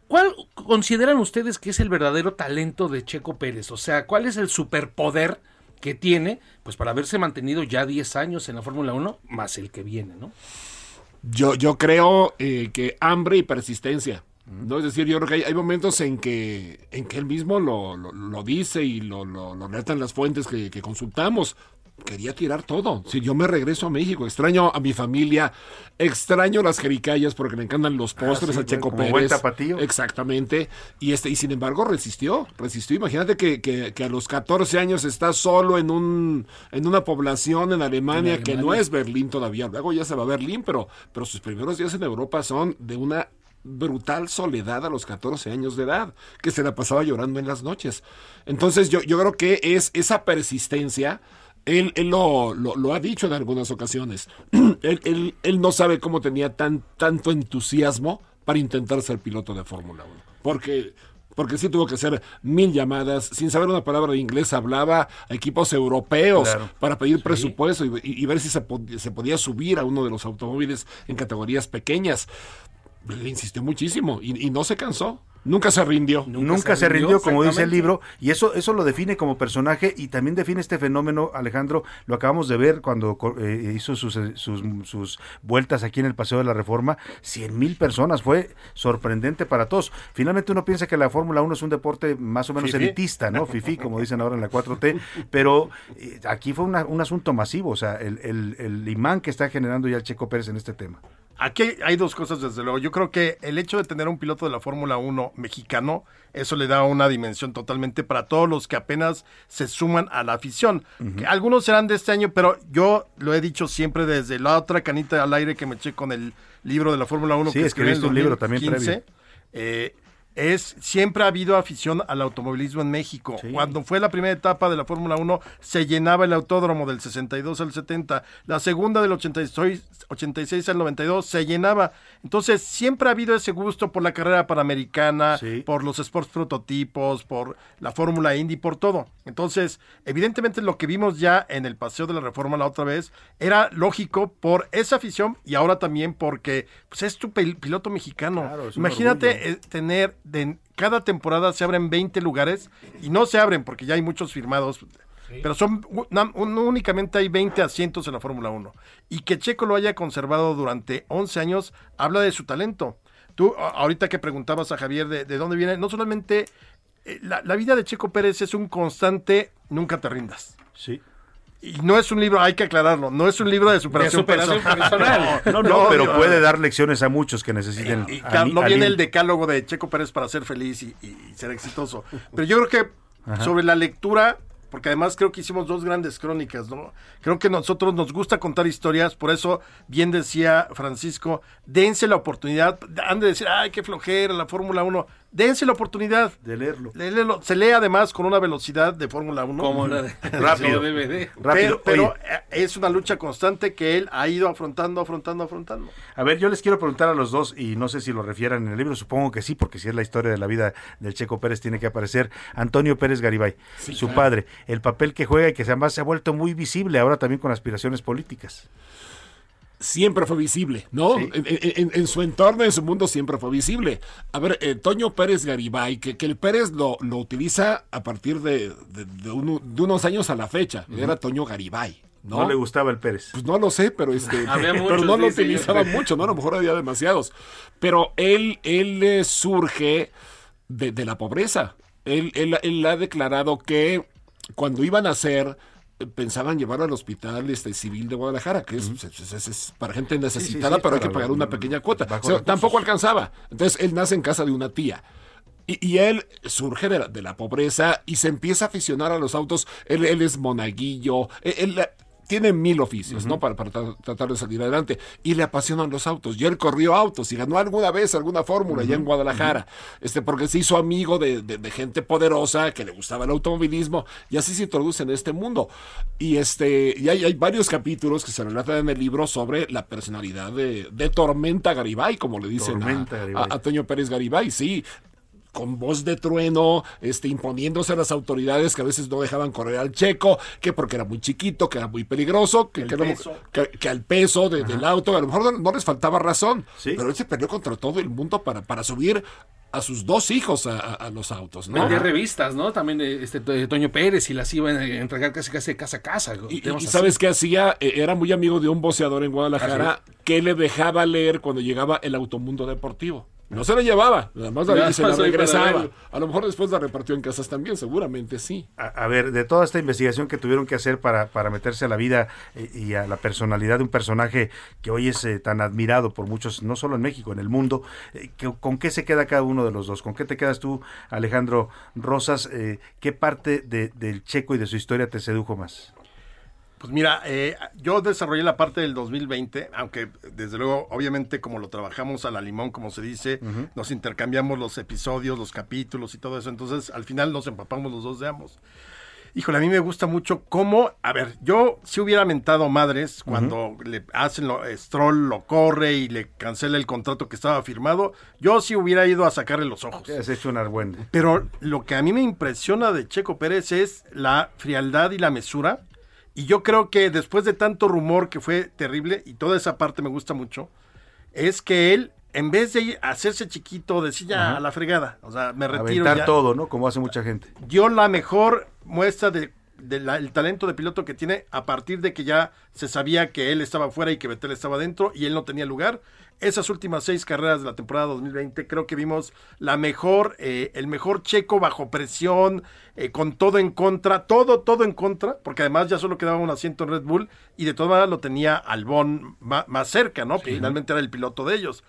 ¿Cuál consideran ustedes que es el verdadero talento de Checo Pérez? O sea, ¿cuál es el superpoder que tiene, pues para haberse mantenido ya 10 años en la Fórmula 1, más el que viene, ¿no? Yo, yo creo eh, que hambre y persistencia. ¿no? Es decir, yo creo que hay, hay momentos en que, en que él mismo lo, lo, lo dice y lo, lo, lo relatan las fuentes que, que consultamos quería tirar todo. Si yo me regreso a México, extraño a mi familia, extraño las jericayas porque me encantan los postres ah, sí, a Checo Pérez. Buen tapatío. Exactamente. Y este, y sin embargo resistió, resistió. Imagínate que, que, que, a los 14 años está solo en un, en una población en Alemania, en Alemania que no es Berlín todavía. Luego ya se va a Berlín, pero, pero sus primeros días en Europa son de una brutal soledad a los 14 años de edad, que se la pasaba llorando en las noches. Entonces yo, yo creo que es esa persistencia él, él lo, lo, lo, ha dicho en algunas ocasiones. [CLEARS THROAT] él, él, él, no sabe cómo tenía tan, tanto entusiasmo para intentar ser piloto de Fórmula 1. Porque, porque sí tuvo que hacer mil llamadas, sin saber una palabra de inglés, hablaba a equipos europeos claro. para pedir sí. presupuesto y, y, ver si se, se podía subir a uno de los automóviles en categorías pequeñas. Le insistió muchísimo y, y no se cansó. Nunca se rindió. Nunca, Nunca se, rindió, rindió como dice el libro, y eso, eso lo define como personaje y también define este fenómeno, Alejandro, lo acabamos de ver cuando eh, hizo sus, sus, sus, vueltas aquí en el Paseo de la Reforma, 100 mil personas, fue sorprendente para todos. Finalmente uno piensa que la Fórmula 1 es un deporte más o menos Fifi. elitista, ¿no? Fifi, como dicen ahora en la 4T, [LAUGHS] pero eh, aquí fue una, un asunto masivo, o sea, el, el, el imán que está generando ya el Checo Pérez en este tema. Aquí hay dos cosas, desde luego. Yo creo que el hecho de tener un piloto de la Fórmula 1 mexicano, eso le da una dimensión totalmente para todos los que apenas se suman a la afición. Uh -huh. Algunos serán de este año, pero yo lo he dicho siempre desde la otra canita al aire que me eché con el libro de la Fórmula 1 sí, que escribí en el un libro también previo. Eh, es siempre ha habido afición al automovilismo en México. Sí. Cuando fue la primera etapa de la Fórmula 1 se llenaba el autódromo del 62 al 70, la segunda del 86, 86 al 92 se llenaba. Entonces siempre ha habido ese gusto por la carrera panamericana, sí. por los sports prototipos, por la Fórmula Indy, por todo. Entonces, evidentemente lo que vimos ya en el paseo de la Reforma la otra vez era lógico por esa afición y ahora también porque pues, es tu piloto mexicano. Claro, Imagínate eh, tener de cada temporada se abren 20 lugares y no se abren porque ya hay muchos firmados pero son un- únicamente hay 20 asientos en la Fórmula 1. Y que Checo lo haya conservado durante 11 años habla de su talento. Tú, ahorita que preguntabas a Javier de, de dónde viene, no solamente eh, la, la vida de Checo Pérez es un constante, nunca te rindas. Sí. Y no es un libro, hay que aclararlo, no es un libro de superación, superación personal. personal. [LAUGHS] No, no, pero puede dar lecciones a muchos que necesiten. Y no viene el decálogo de Checo Pérez para ser feliz y, y- y ser exitoso. Pero yo creo que Ajá. sobre la lectura, porque además creo que hicimos dos grandes crónicas, ¿no? Creo que nosotros nos gusta contar historias, por eso bien decía Francisco, dense la oportunidad, han de decir, ay, qué flojera la Fórmula 1, dense la oportunidad. De leerlo. de leerlo. Se lee además con una velocidad de Fórmula 1. Como la de- [LAUGHS] Rápido. DVD. Rápido, Pero, eh, es una lucha constante que él ha ido afrontando, afrontando, afrontando. A ver, yo les quiero preguntar a los dos, y no sé si lo refieran en el libro, supongo que sí, porque si es la historia de la vida del Checo Pérez, tiene que aparecer Antonio Pérez Garibay, su claro. padre, el papel que juega y que además se ha vuelto muy visible ahora también con aspiraciones políticas. Siempre fue visible, ¿no? En, en- en su entorno, en su mundo, siempre fue visible. A ver, eh, Toño Pérez Garibay, que, que el Pérez lo, lo utiliza a partir de, de- de uno- de unos años a la fecha. Era Toño Garibay. ¿no? No, le gustaba el Pérez. Pues no lo sé, pero este, [LAUGHS] Había pero no lo utilizaba [LAUGHS] mucho, ¿no? A lo mejor había demasiados. Pero él, él eh, surge de, de la pobreza. Él, él, él ha declarado que cuando iban a eh, pensaban llevarlo al hospital este civil de Guadalajara, que es, es- es- es para gente necesitada, sí, pero hay que pagar una pequeña cuota. O sea, tampoco alcanzaba. Entonces él nace en casa de una tía. Y, y él surge de la, de la pobreza y se empieza a aficionar a los autos. Él, él es monaguillo. Él, él tiene mil oficios, ¿no? Para, para tra- tratar de salir adelante. Y le apasionan los autos. Y él corrió autos y ganó alguna vez alguna fórmula allá en Guadalajara. Este, porque se hizo amigo de, de- de gente poderosa que le gustaba el automovilismo. Y así se introduce en este mundo. Y este, y hay, hay varios capítulos que se relatan en el libro sobre la personalidad de, de Tormenta Garibay, como le dicen a, a Toño Pérez Garibay, sí con voz de trueno, este, imponiéndose a las autoridades que a veces no dejaban correr al checo, que porque era muy chiquito, que era muy peligroso, que, El que, era- peso. que- que al peso de- del auto, a lo mejor no, no les faltaba razón, pero él se peleó contra todo el mundo para, para subir a sus dos hijos a, a- a los autos, ¿no? Vendía revistas, ¿no? También de este de Toño Pérez y las iban a entregar casi casi de casa a casa. Y, sabes qué hacía? Eh, Era muy amigo de un boceador en Guadalajara que le dejaba leer cuando llegaba el automundo deportivo. No se lo llevaba, nada más la- Nada se la regresaba. A lo mejor después la repartió en casas también, seguramente sí. A, a ver, de toda esta investigación que tuvieron que hacer para, para meterse a la vida eh, y a la personalidad de un personaje que hoy es eh, tan admirado por muchos, no solo en México, en el mundo, eh, que- ¿con qué se queda cada uno de los dos? ¿Con qué te quedas tú, Alejandro Rosas? Eh, ¿Qué parte de- del Checo y de su historia te sedujo más? Pues mira, eh, yo desarrollé la parte del 2020, aunque desde luego, obviamente, como lo trabajamos a la limón, como se dice, nos intercambiamos los episodios, los capítulos y todo eso. Entonces, al final nos empapamos los dos de ambos. Híjole, a mí me gusta mucho cómo, a ver, yo si hubiera mentado madres cuando le hacen lo, Stroll lo corre y le cancela el contrato que estaba firmado, yo sí hubiera ido a sacarle los ojos. Has hecho un argüende. Pero lo que a mí me impresiona de Checo Pérez es la frialdad y la mesura. Y yo creo que después de tanto rumor que fue terrible, y toda esa parte me gusta mucho, es que él, en vez de hacerse chiquito, decía ya Ajá. a la fregada, o sea, me retiro. Aventar ya. todo, ¿no? Como hace mucha gente. Dio la mejor muestra de, de la- el talento de piloto que tiene a partir de que ya se sabía que él estaba fuera y que Vettel estaba dentro y él no tenía lugar. Esas últimas seis carreras de la temporada 2020 creo que vimos la mejor, eh, el mejor checo bajo presión, eh, con todo en contra, todo, todo en contra, porque además ya solo quedaba un asiento en Red Bull y de todas maneras lo tenía Albón más, cerca, ¿no? Porque finalmente era el piloto de ellos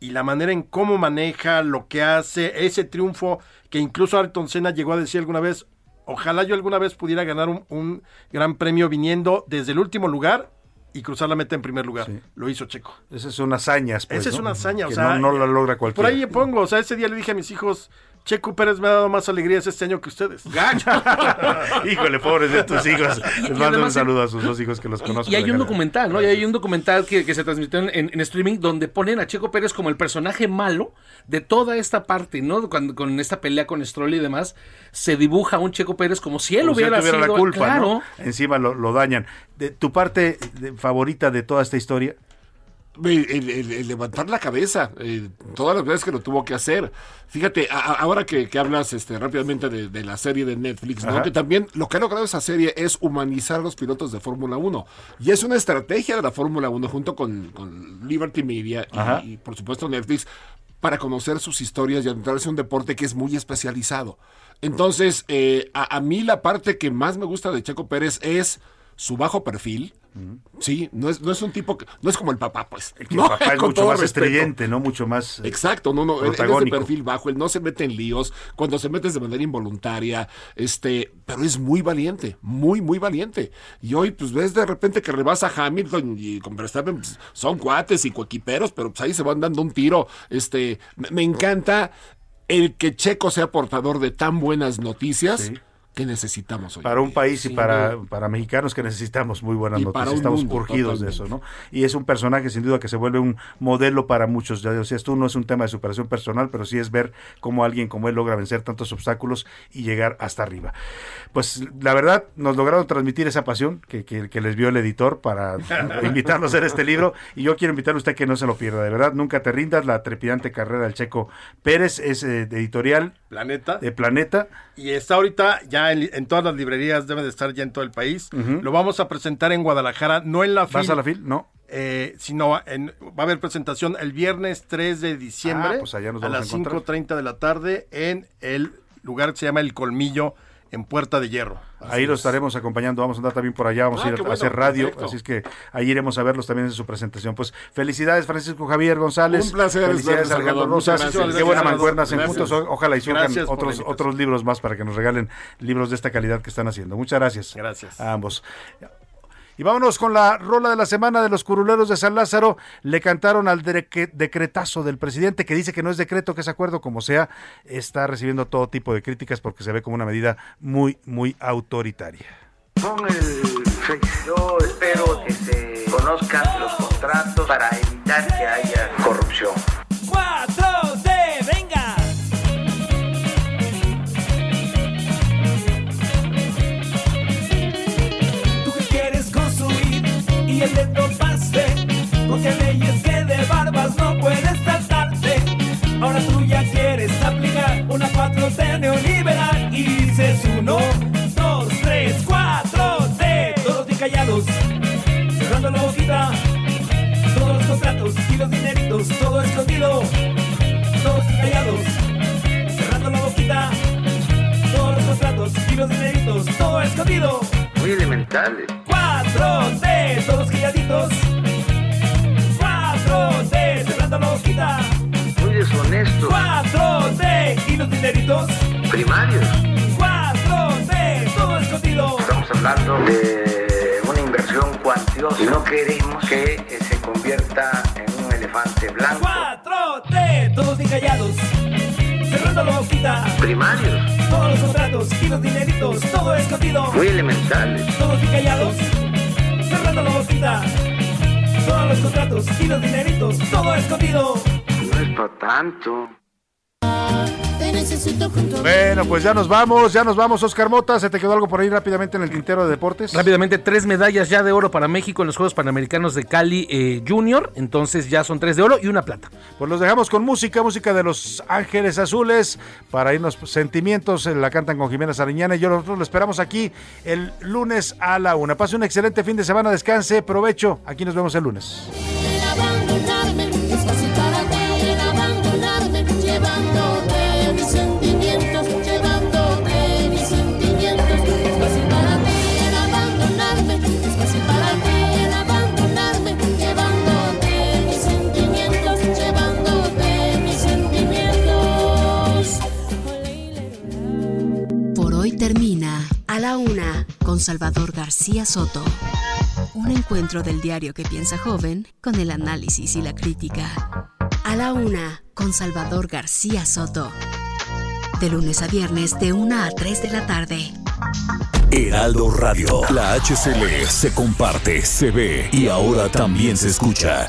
y la manera en cómo maneja, lo que hace, ese triunfo que incluso Ayrton Senna llegó a decir alguna vez, ojalá yo alguna vez pudiera ganar un, un gran premio viniendo desde el último lugar y cruzar la meta en primer lugar. Lo hizo Checo. Esa es una hazaña. Pues, Esa es ¿no? una hazaña, o sea, no, no la logra Por cualquiera. ahí le pongo, o sea, ese día le dije a mis hijos, Checo Pérez me ha dado más alegrías este año que ustedes. [LAUGHS] Híjole, pobres de tus hijos. Les mando un saludo a sus dos hijos que los conozco. Y hay un documental, ¿no? Y hay un documental que, que se transmitió en, en streaming donde ponen a Checo Pérez como el personaje malo de toda esta parte, ¿no? Cuando, con esta pelea con Stroll y demás, se dibuja a un Checo Pérez como si él Como si hubiera sido la culpa, claro. ¿no? Encima lo, lo dañan. De, ¿Tu parte de- favorita de toda esta historia? El, levantar la cabeza, eh, todas las veces que lo tuvo que hacer. Fíjate, ahora que, hablas este, rápidamente de, la serie de Netflix, que también lo que ha logrado esa serie es humanizar a los pilotos de Fórmula 1. Y es una estrategia de la Fórmula 1 junto con, Liberty Media y, por supuesto Netflix para conocer sus historias y adentrarse a un deporte que es muy especializado. Entonces, eh, a, a mí la parte que más me gusta de Checo Pérez es su bajo perfil, Sí, no es, no es un tipo que, no es como el papá, pues. El papá es mucho más estrellente, ¿no? Mucho más. Eh, Exacto, no, no, él, es de perfil bajo, él no se mete en líos, cuando se mete es de manera involuntaria, este, pero es muy valiente, muy, muy valiente. Y hoy, pues ves de repente que rebasa Hamilton y con Verstappen, pues, son cuates y coequiperos, pero pues ahí se van dando un tiro. Este, me, encanta el que Checo sea portador de tan buenas noticias. ¿Qué necesitamos hoy? Para un país y para, para mexicanos que necesitamos muy buenas noticias, estamos urgidos de eso, ¿no? Y es un personaje sin duda que se vuelve un modelo para muchos, ya decías tú, no es un tema de superación personal, pero sí es ver cómo alguien como él logra vencer tantos obstáculos y llegar hasta arriba. Pues la verdad, nos lograron transmitir esa pasión que, que, les vio el editor para [LAUGHS] invitarnos a hacer este libro y yo quiero invitar a usted que no se lo pierda, de verdad, nunca te rindas, la trepidante carrera del Checo Pérez es eh, de editorial Planeta. De Planeta. Y está ahorita ya en, todas las librerías, debe de estar ya en todo el país. Lo vamos a presentar en Guadalajara, no en la FIL. ¿Vas a la FIL? No. Eh, sino en, va a haber presentación el viernes 3 de diciembre ah, pues a las 5.30 de la tarde en el lugar que se llama El Colmillo en Puerta de Hierro. ahí los estaremos acompañando, vamos a andar también por allá, vamos a ah, ir a hacer radio, así es que ahí iremos a verlos también en su presentación. Pues felicidades Francisco Javier González. Un placer. Felicidades Alejandro Rosas. Qué buena mancuerna juntos, ojalá y surjan otros, otros libros más para que nos regalen libros de esta calidad que están haciendo. Muchas gracias. Gracias. A ambos. Y vámonos con la rola de la semana de los curuleros de San Lázaro. Le cantaron al decretazo del presidente que dice que no es decreto, que es acuerdo, como sea. Está recibiendo todo tipo de críticas porque se ve como una medida muy, muy autoritaria. Con el yo espero que se conozcan los contratos para evitar que haya corrupción. Que leyes que de barbas no puedes tratarte. Ahora tú ya quieres aplicar una 4T neoliberal y dices uno, dos, tres, cuatro T. Todos bien callados, cerrando la boquita. Todos los contratos y los dineritos, todo escondido. Todos callados, cerrando la boquita. Todos los contratos y los dineritos, todo escondido. Muy elementales. 4T, todos calladitos. Boquita. Muy deshonesto. 4T, y los dineritos. Primarios. 4T, todo escondido. Estamos hablando de una inversión cuantiosa y no queremos que se convierta en un elefante blanco. 4T, todos bien callados. Cerrando la boquita. Primarios. Todos los contratos y los dineritos, todo escondido. Muy elementales. Todos bien callados cerrando la boquita. Todos los contratos y los dineritos, todo escondido. No es para tanto. Bueno, pues ya nos vamos, ya nos vamos, Oscar Mota. ¿Se te quedó algo por ahí rápidamente en el tintero de deportes? Rápidamente, tres medallas ya de oro para México en los Juegos Panamericanos de Cali eh, Junior. Entonces ya son tres de oro y una plata. Pues los dejamos con música, música de los Ángeles Azules. Para irnos sentimientos, eh, la cantan con Jimena Sariñana y yo nosotros lo esperamos aquí el lunes a la una. Pase un excelente fin de semana, descanse, provecho. Aquí nos vemos el lunes. A la una, con Salvador García Soto. Un encuentro del diario que piensa joven con el análisis y la crítica. A la una, con Salvador García Soto. De lunes a viernes, de una a 3 de la tarde. Heraldo Radio. La HCL se comparte, se ve y ahora también se escucha.